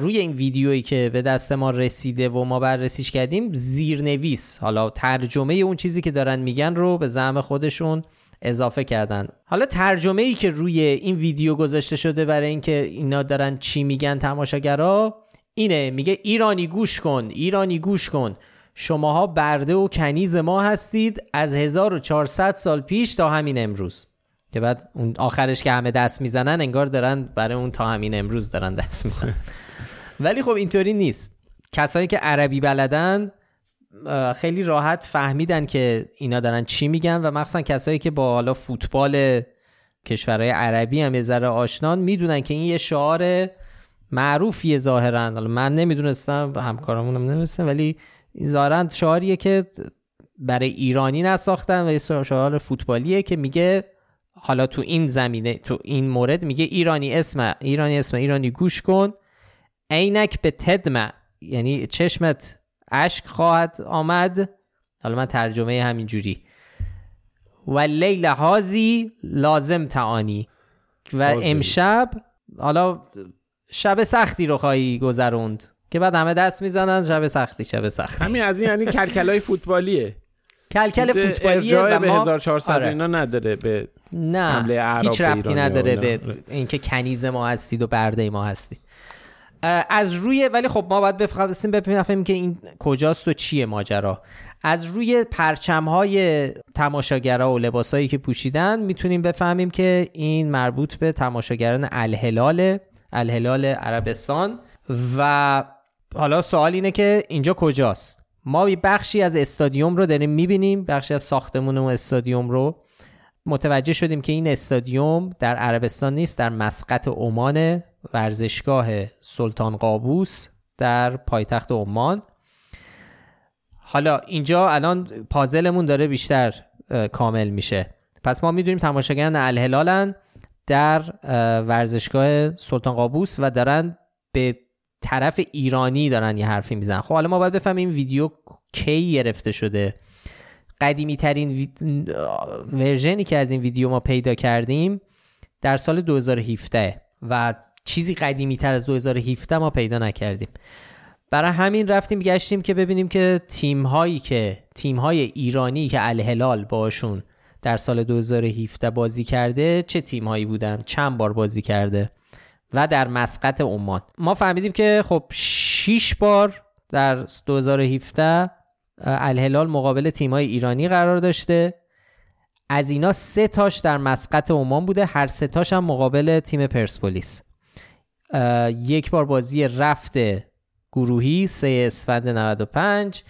روی این ویدیویی که به دست ما رسیده و ما بررسیش کردیم زیرنویس. حالا ترجمه اون چیزی که دارن میگن رو به زعم خودشون اضافه کردن. حالا ترجمه ای که روی این ویدیو گذاشته شده برای اینکه اینا دارن چی میگن تماشاگرا اینه. میگه ایرانی گوش کن ایرانی گوش کن. شماها برده و کنیز ما هستید از 1400 سال پیش تا همین امروز. که بعد اون آخرش که همه دست می‌زنن انگار دارن برای اون تا همین امروز دارن دست می‌زنن. (laughs) ولی خب اینطوری نیست. کسایی که عربی بلدن خیلی راحت فهمیدن که اینا دارن چی میگن و مخصوصا کسایی که با حالا فوتبال کشورهای عربی هم یه ذره آشنان می‌دونن که این یه شعار معروفیه ظاهرا. حالا من نمی‌دونستم همکارمونم نمی‌دونستم ولی ظاهرا شعاریه که برای ایرانی نساختن و یه شعار فوتبالیه که میگه حالا تو این زمینه تو این مورد میگه ایرانی اسم ایرانی اسم ایرانی گوش کن. عینک به تدمع یعنی چشمت اشک خواهد آمد. حالا من ترجمه همین جوری و لیل هازی لازم تعانی. و امشب حالا شب سختی رو خواهی گذروند. که بعد همه دست می‌زنن شب سختی شب سختی. همین از این یعنی کلکلای فوتبالیه. (laughs) کلکل فوتبالیه و به 1400 آره. اینا نداره به نه هیچ ربطی نداره به اینکه کنیز ما هستید و برده ما هستید. از روی ولی خب ما باید بفهمیم بفهمیم که این کجاست و چیه ماجرا. از روی پرچم های تماشاگرها و لباسایی که پوشیدن می‌تونیم بفهمیم که این مربوط به تماشاگران الهلال الهلال عربستان. و حالا سوال اینه که اینجا کجاست؟ ما بخشی از استادیوم رو داریم می‌بینیم بخشی از ساختمون و استادیوم رو. متوجه شدیم که این استادیوم در عربستان نیست در مسقط عمان ورزشگاه سلطان قابوس در پایتخت عمان. حالا اینجا الان پازلمون داره بیشتر کامل میشه. پس ما می‌دونیم تماشاگران الهلالن در ورزشگاه سلطان قابوس و دارن به طرف ایرانی دارن یه حرفی می‌زنن. خب حالا ما باید بفهمیم ویدیو کی گرفته شده. قدیمی ترین. ورژنی که از این ویدیو ما پیدا کردیم در سال 2017 و چیزی قدیمی تر از 2017 ما پیدا نکردیم. برای همین رفتیم گشتیم که ببینیم که تیم هایی که تیم های ایرانی که الهلال باشون در سال 2017 بازی کرده چه تیم هایی بودن؟ چند بار بازی کرده؟ و در مسقط عمان. ما فهمیدیم که خب 6 بار در 2017 الهلال مقابل تیمای ایرانی قرار داشته. از اینا سه تاش در مسقط عمان بوده هر سه تاش هم مقابل تیم پرسپولیس. یک بار بازی رفت گروهی سه اسفند 95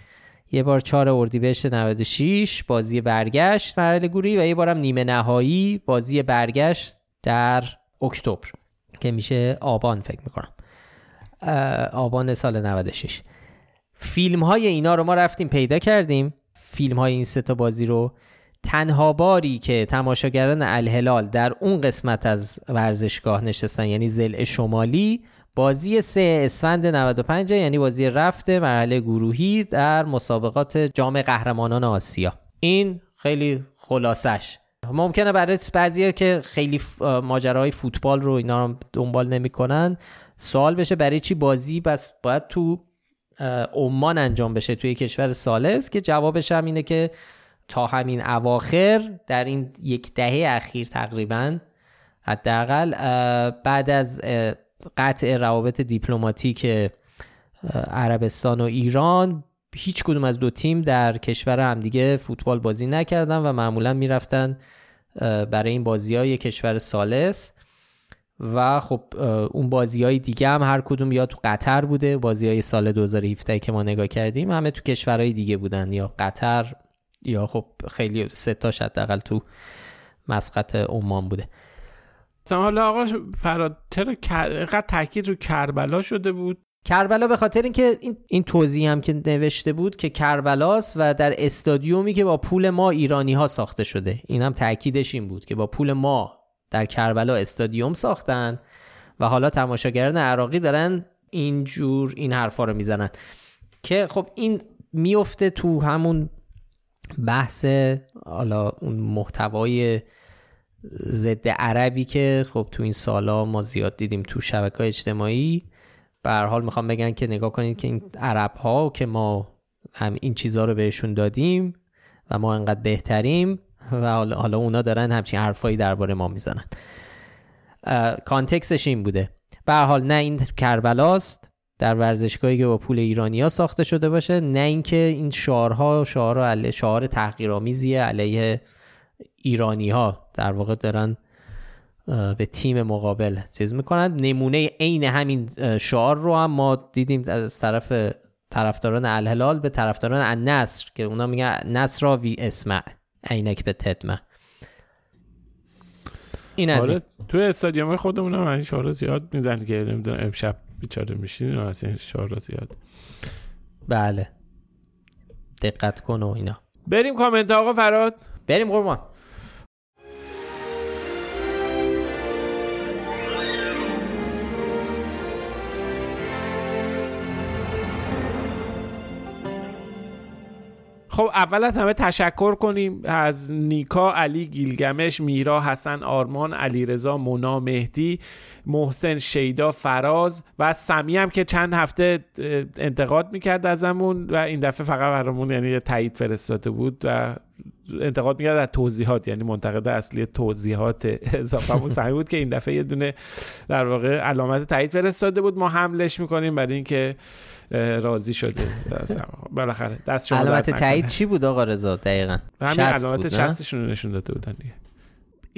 یه بار چهار اردیبهشت 96 بازی برگشت مرحله گروهی و یه بارم نیمه نهایی بازی برگشت در اکتبر. که میشه آبان فکر می‌کنم. آبان سال 96 فیلم های اینا رو ما رفتیم پیدا کردیم. فیلم های این سه بازی رو. تنها باری که تماشاگران الهلال در اون قسمت از ورزشگاه نشستن یعنی زل شمالی بازی سه اسفند 95 یعنی بازی رفت مرحله گروهی در مسابقات جام قهرمانان آسیا. این خیلی خلاصش ممکنه برای بعضی که خیلی ماجراهای فوتبال رو اینا رو دنبال نمی‌کنن سوال بشه برای چی بازی بس باید تو عمان انجام بشه توی کشور سالس که جوابش هم اینه که تا همین اواخر در این یک دهه اخیر تقریبا حداقل بعد از قطع روابط دیپلماتیک عربستان و ایران هیچ کدوم از دو تیم در کشور همدیگه فوتبال بازی نکردن و معمولا می‌رفتن برای این بازی های کشور سالس. و خب اون بازی های دیگه هم هر کدوم یا تو قطر بوده بازی های سال 2017 که ما نگاه کردیم همه تو کشورهای دیگه بودن یا قطر یا خب خیلی سه تاش حداقل تو مسقط عمان بوده. حالا آقا فراد چرا تاکید رو کربلا شده بود؟ کربلا به خاطر اینکه این, این توضیح هم که نوشته بود که کربلاست و در استادیومی که با پول ما ایرانی ها ساخته شده. این هم تاکیدش این بود که با پول ما در کربلا استادیوم ساختن و حالا تماشاگران عراقی دارن اینجور این حرفا رو می‌زنن. که خب این میفته تو همون بحث حالا اون محتوای ضد عربی که خب تو این سالا ما زیاد دیدیم تو شبکه اجتماعی. به هر حال می‌خوام بگن که نگاه کنید که این عرب ها که ما هم این چیزها رو بهشون دادیم و ما انقدر بهتریم و حالا اونا دارن همچین حرفایی درباره ما می‌زنن. کانتکسش این بوده. به حال نه این کربلاست در ورزشگاهی که با پول ایرانیا ساخته شده باشه نه اینکه این شعارها شعار علیه شعار تحقیرآمیزی علیه ایرانی ها در واقع دارن به تیم مقابل چیز می‌کنن. نمونه عین همین شعار رو هم ما دیدیم از طرف طرفداران الهلال به طرفداران النصر که اونا میگن نصر وی اسمع عینک به تدمه این از آره تو استادیوم خودمون هم این شعار زیاد میدن که نمی‌دونم امشب بیچاره میشین از این شعار زیاد. بله. دقت کن و اینا. بریم کامنت آقا فراد. بریم قربان. خب اول از همه تشکر کنیم از نیکا علی گیلگمش میرا حسن آرمان علیرضا مونا مهدی محسن شیدا فراز و سمی هم که چند هفته انتقاد می‌کرد ازمون و این دفعه فقط برامون یعنی تایید فرستاده بود و انتقاد می‌کرد از توضیحات یعنی منتقد اصلی توضیحات اضافه سمی بود که این دفعه یه دونه در واقع علامت تایید فرستاده بود. ما حملش می‌کنیم برای اینکه راضی شده. بالاخره دست شما علامت تایید چی بود آقا رضا؟ دقیقا. همین علامت شستشون نشون داده بودن دیگه.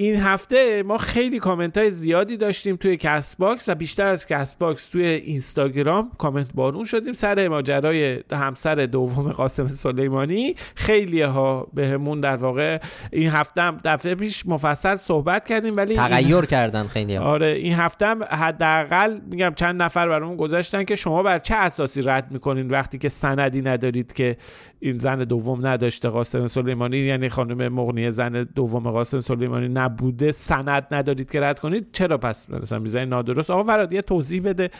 این هفته ما خیلی کامنت های زیادی داشتیم توی Castbox و بیشتر از Castbox توی اینستاگرام کامنت بارون شدیم سر ماجرای همسر دوم قاسم سلیمانی خیلی ها بهمون در واقع این هفته هم دفعه پیش مفصل صحبت کردیم ولی تغییر کردن خیلی ها. آره این هفته هم حداقل میگم چند نفر برامون گذاشتن که شما بر چه اساسی رد می‌کنین وقتی که سندی ندارید که این زن دوم نداشته قاسم سلیمانی یعنی خانم مغنی زن دوم قاسم سلیمانی نبوده سند ندارید که رد کنید چرا پس مثلا می‌زنید نادرست؟ آقا فراد یه توضیح بده.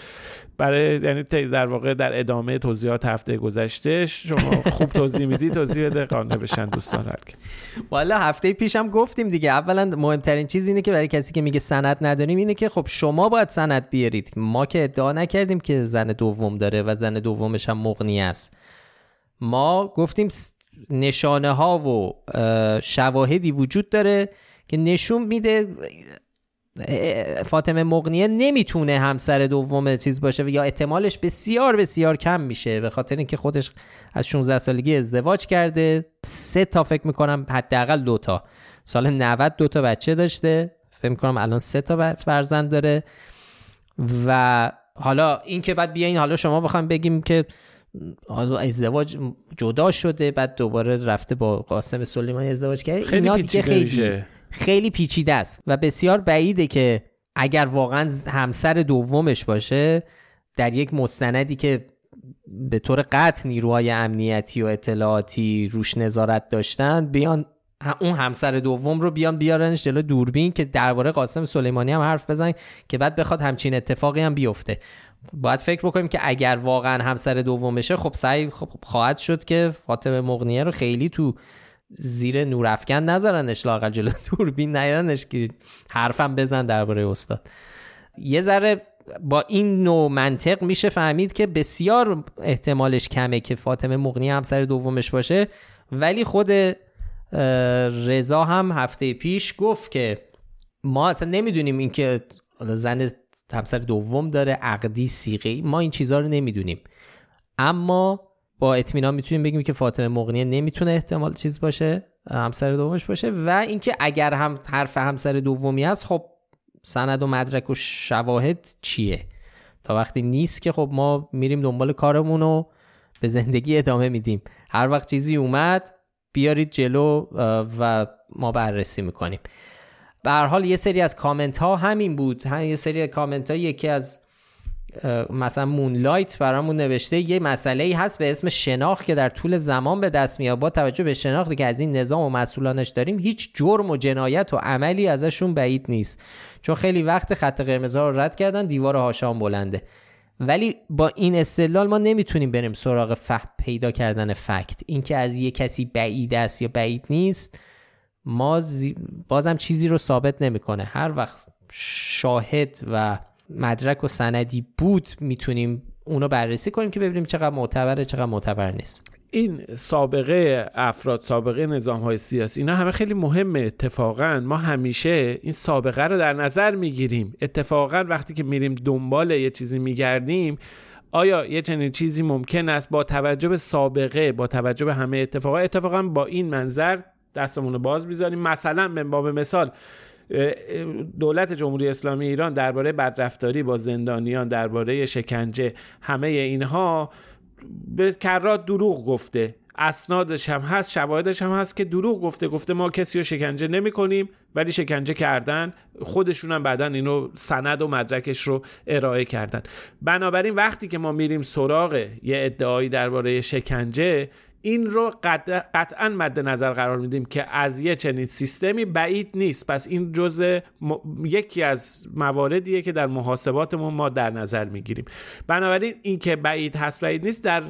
برای یعنی در واقع در ادامه توضیحات هفته گذشته شما خوب توضیح میدی؟ توضیح بده قانع بشن دوستان هر والا هفته پیشم گفتیم دیگه. اولا مهمترین چیز اینه که برای کسی که میگه سند نداریم اینه که خب شما باید سند بیارید. ما که ادعا نکردیم که زن دوم داره و زن دومش هم مغنی است. ما گفتیم نشانه ها و شواهدی وجود داره که نشون میده فاطمه مغنیه نمی‌تونه همسر دوم چیز باشه یا احتمالش بسیار بسیار کم میشه به خاطر اینکه خودش از 16 سالگی ازدواج کرده. سه تا فکر می‌کنم حداقل دو تا. سال 90 دو تا بچه داشته. فکر می‌کنم الان سه تا فرزند داره. و حالا این که بعد بیاین حالا شما بخوام بگیم که ازدواج جدا شده بعد دوباره رفته با قاسم سلیمانی ازدواج کرده. خیلی پیچیده خیلی خیلی پیچیده است و بسیار بعیده که اگر واقعا همسر دومش باشه در یک مستندی که به طور قطع نیروهای امنیتی و اطلاعاتی روش نظارت داشتن بیان اون همسر دوم رو بیان بیارنش جلو دوربین که درباره قاسم سلیمانی هم حرف بزنن که بعد بخواد همچین اتفاقی هم بیفته. باید فکر بکنیم که اگر واقعا همسر دومشه خب سعی خب خواهد شد که فاطمه مغنیه رو خیلی تو زیر نورافکن نذارنش لاقل جلو (laughs) دوربین نیارنش که حرفم بزن درباره استاد. یه ذره با این نوع منطق میشه فهمید که بسیار احتمالش کمه که فاطمه مغنی همسر دومش باشه. ولی خود رضا هم هفته پیش گفت که ما اصلا نمی‌دونیم اینکه زن همسر دوم داره عقدی سیغه ما این چیزها رو نمی‌دونیم. اما با اطمینان می‌تونیم بگیم که فاطمه مغنیه نمی‌تونه احتمال چیز باشه همسر دومش باشه و اینکه اگر هم حرف همسر دومی هست خب سند و مدرک و شواهد چیه؟ تا وقتی نیست که خب ما میریم دنبال کارمون و به زندگی ادامه میدیم. هر وقت چیزی اومد بیارید جلو و ما بررسی می‌کنیم. به هر حال یه سری از کامنت ها همین بود. هم یه سری کامنت ها یکی از مثلا مونلایت برامون نوشته یه مسئله ای هست به اسم شناخت که در طول زمان به دست میاد. با توجه به شناختی که از این نظام و مسئولانش داریم هیچ جرم و جنایت و عملی ازشون بعید نیست. چون خیلی وقت خط قرمز رو رد کردن دیوار هاشان بلنده. ولی با این استدلال ما نمی‌تونیم بریم سراغ فهم پیدا کردن فکت. اینکه از یه کسی بعید است یا بعید نیست ما بازم چیزی رو ثابت نمی‌کنه. هر وقت شاهد و مدرک و سندی بود می‌تونیم اونو بررسی کنیم که ببینیم چقدر معتبره چقدر معتبر نیست. این سابقه افراد سابقه نظام های سیاسی اینا همه خیلی مهمه. اتفاقا ما همیشه این سابقه رو در نظر می‌گیریم. اتفاقا وقتی که میریم دنبال یه چیزی میگردیم آیا یه چنین چیزی ممکن است با توجه به سابقه با توجه به همه اتفاقا؟ اتفاقا با این منظر دستمون رو باز بیذاریم مثلا به مثال دولت جمهوری اسلامی ایران درباره بدرفتاری با زندانیان درباره شکنجه همه اینها به کرات دروغ گفته. اسنادش هم هست شواهدش هم هست که دروغ گفته. گفته ما کسی رو شکنجه نمی کنیم ولی شکنجه کردن خودشون هم بعدا اینو سند و مدرکش رو ارائه کردن. بنابراین وقتی که ما میریم سراغ یه ادعایی درباره شکنجه این رو قطعا مد نظر قرار میدیم که از یه چنین سیستمی بعید نیست. پس این جزء یکی از مواردیه که در محاسباتمون ما در نظر می‌گیریم. بنابراین این که بعید هست بعید نیست در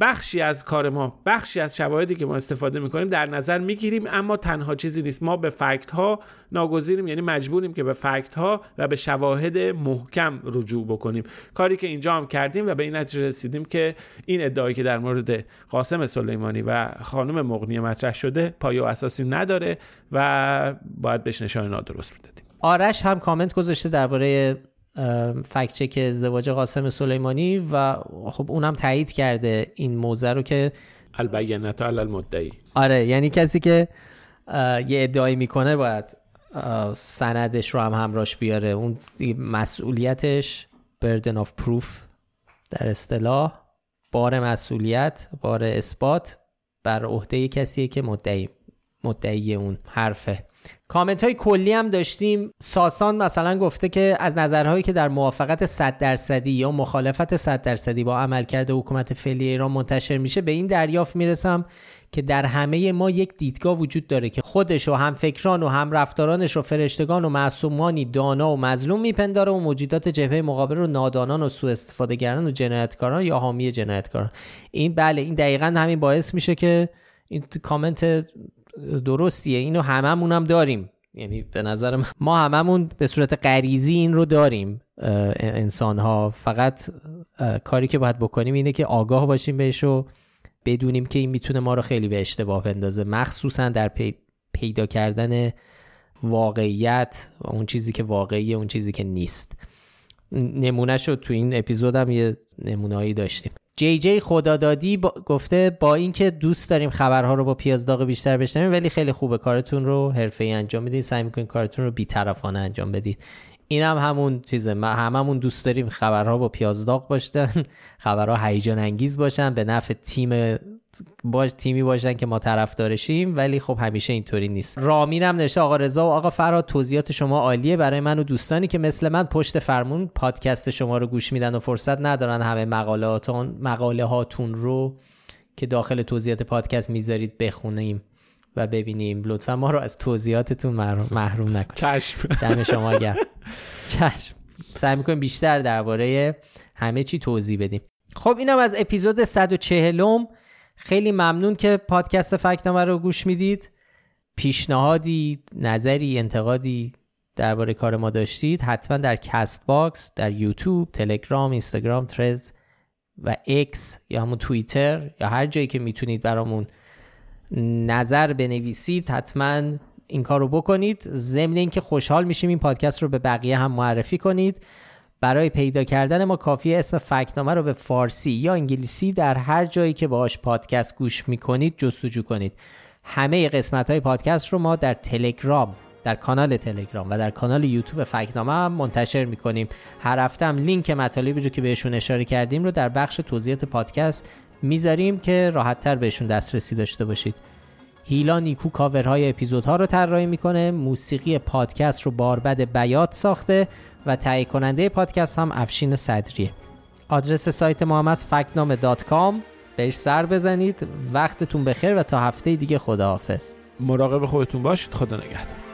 بخشی از کار ما بخشی از شواهدی که ما استفاده می‌کنیم در نظر می‌گیریم اما تنها چیزی نیست. ما به فکت ها ناگزیریم یعنی مجبوریم که به فکت ها و به شواهد محکم رجوع بکنیم. کاری که اینجا هم کردیم و به این نتیجه رسیدیم که این ادعایی که در مورد قاسم سلیمانی و خانم مغنی مطرح شده پایه و اساسی نداره و باید بهش نشان نادرست بدیم آرش هم کامنت گذاشته درباره فکت چک ازدواج قاسم سلیمانی و خب اونم تایید کرده این موضع رو که البینت علی المدعی. آره یعنی کسی که یه ادعایی می‌کنه باید سندش رو هم همراش بیاره. اون مسئولیتش burden of proof در اصطلاح. بار مسئولیت بار اثبات بر عهده کسیه که مدعی مدعی اون حرفه. کامنت های کلی هم داشتیم. ساسان مثلا گفته که از نظرهایی که در موافقت 100 درصدی یا مخالفت 100 درصدی با عملکرد حکومت فعلی ایران منتشر میشه به این دریافت می‌رسم که در همه ما یک دیدگاه وجود داره که خودش و هم فکران و هم رفتارانش و فرشتگان و معصومانی دانا و مظلوم میپنداره و موجودات جبهه مقابل رو نادانان و سوء استفاده و جنایتکاران یا حامی جنایتکاران. این بله این دقیقا همین باعث میشه که این کامنت درستیه. اینو هممون هم داریم. یعنی به نظر ما هممون به صورت غریزی این رو داریم انسان ها فقط کاری که باید بکنیم اینه که آگاه باشیم بهش و بدونیم که این می‌تونه ما رو خیلی به اشتباه بندازه. مخصوصا در پیدا کردن واقعیت و اون چیزی که واقعیه اون چیزی که نیست. نمونه شد تو این اپیزود یه نمونهایی داشتیم. جی جی خدادادی با... گفته با اینکه دوست داریم خبرها رو با پیازداغ بیشتر بشنویم ولی خیلی خوبه. کارتون رو حرفه‌ای انجام بدین. سعی می‌کنین کارتون رو بی‌طرفانه انجام بدید این هم همون چیزه. ما هممون دوست داریم خبرها با پیازداغ باشن (laughs) خبرها هیجان انگیز باشن به نفع تیم باش تیمی باشن که ما طرفدارشیم ولی خب همیشه اینطوری نیست. رامین هم نوشته آقا رضا و آقا فراد توضیحات شما عالیه برای من و دوستانی که مثل من پشت فرمون پادکست شما رو گوش میدن و فرصت ندارن همه مقالهاتون مقاله هاتون رو که داخل توضیحات پادکست می‌ذارید بخونیم. و ببینیم. لطفا ما رو از توضیحاتتون محروم نکنید. چشم. دم شما گرم. (laughs) چشم. سعی می‌کنیم بیشتر درباره همه چی توضیح بدیم. خب اینم از اپیزود 140 خیلی ممنون که پادکست فکتنامه رو گوش می‌دید. پیشنهادی نظری انتقادی درباره کار ما داشتید حتما در Castbox در یوتیوب تلگرام اینستاگرام Threads و X یا همون توییتر یا هر جایی که می‌تونید برامون نظر بنویسید حتما این کار رو بکنید. ضمن اینکه خوشحال میشیم این پادکست رو به بقیه هم معرفی کنید. برای پیدا کردن ما کافی اسم فکنامه رو به فارسی یا انگلیسی در هر جایی که باهاش پادکست گوش می‌کنید جستجو کنید. همه قسمت های پادکست رو ما در تلگرام در کانال تلگرام و در کانال یوتیوب فکنامه هم منتشر می‌کنیم. هر هفته هم لینک مطالبی رو که بهشون اشاره کردیم رو در بخش توضیحات پادکست می‌ذاریم که راحتتر بهشون دسترسی داشته باشید. هیلا نیکو کاورهای اپیزودها رو طراحی می‌کنه موسیقی پادکست رو باربد بیات ساخته و تهیه کننده پادکست هم افشین صدریه. آدرس سایت ما هم از فکنامه دات کام. بهش سر بزنید. وقتتون بخیر و تا هفته دیگه خداحافظ. مراقب خودتون باشید. خدا نگهدار.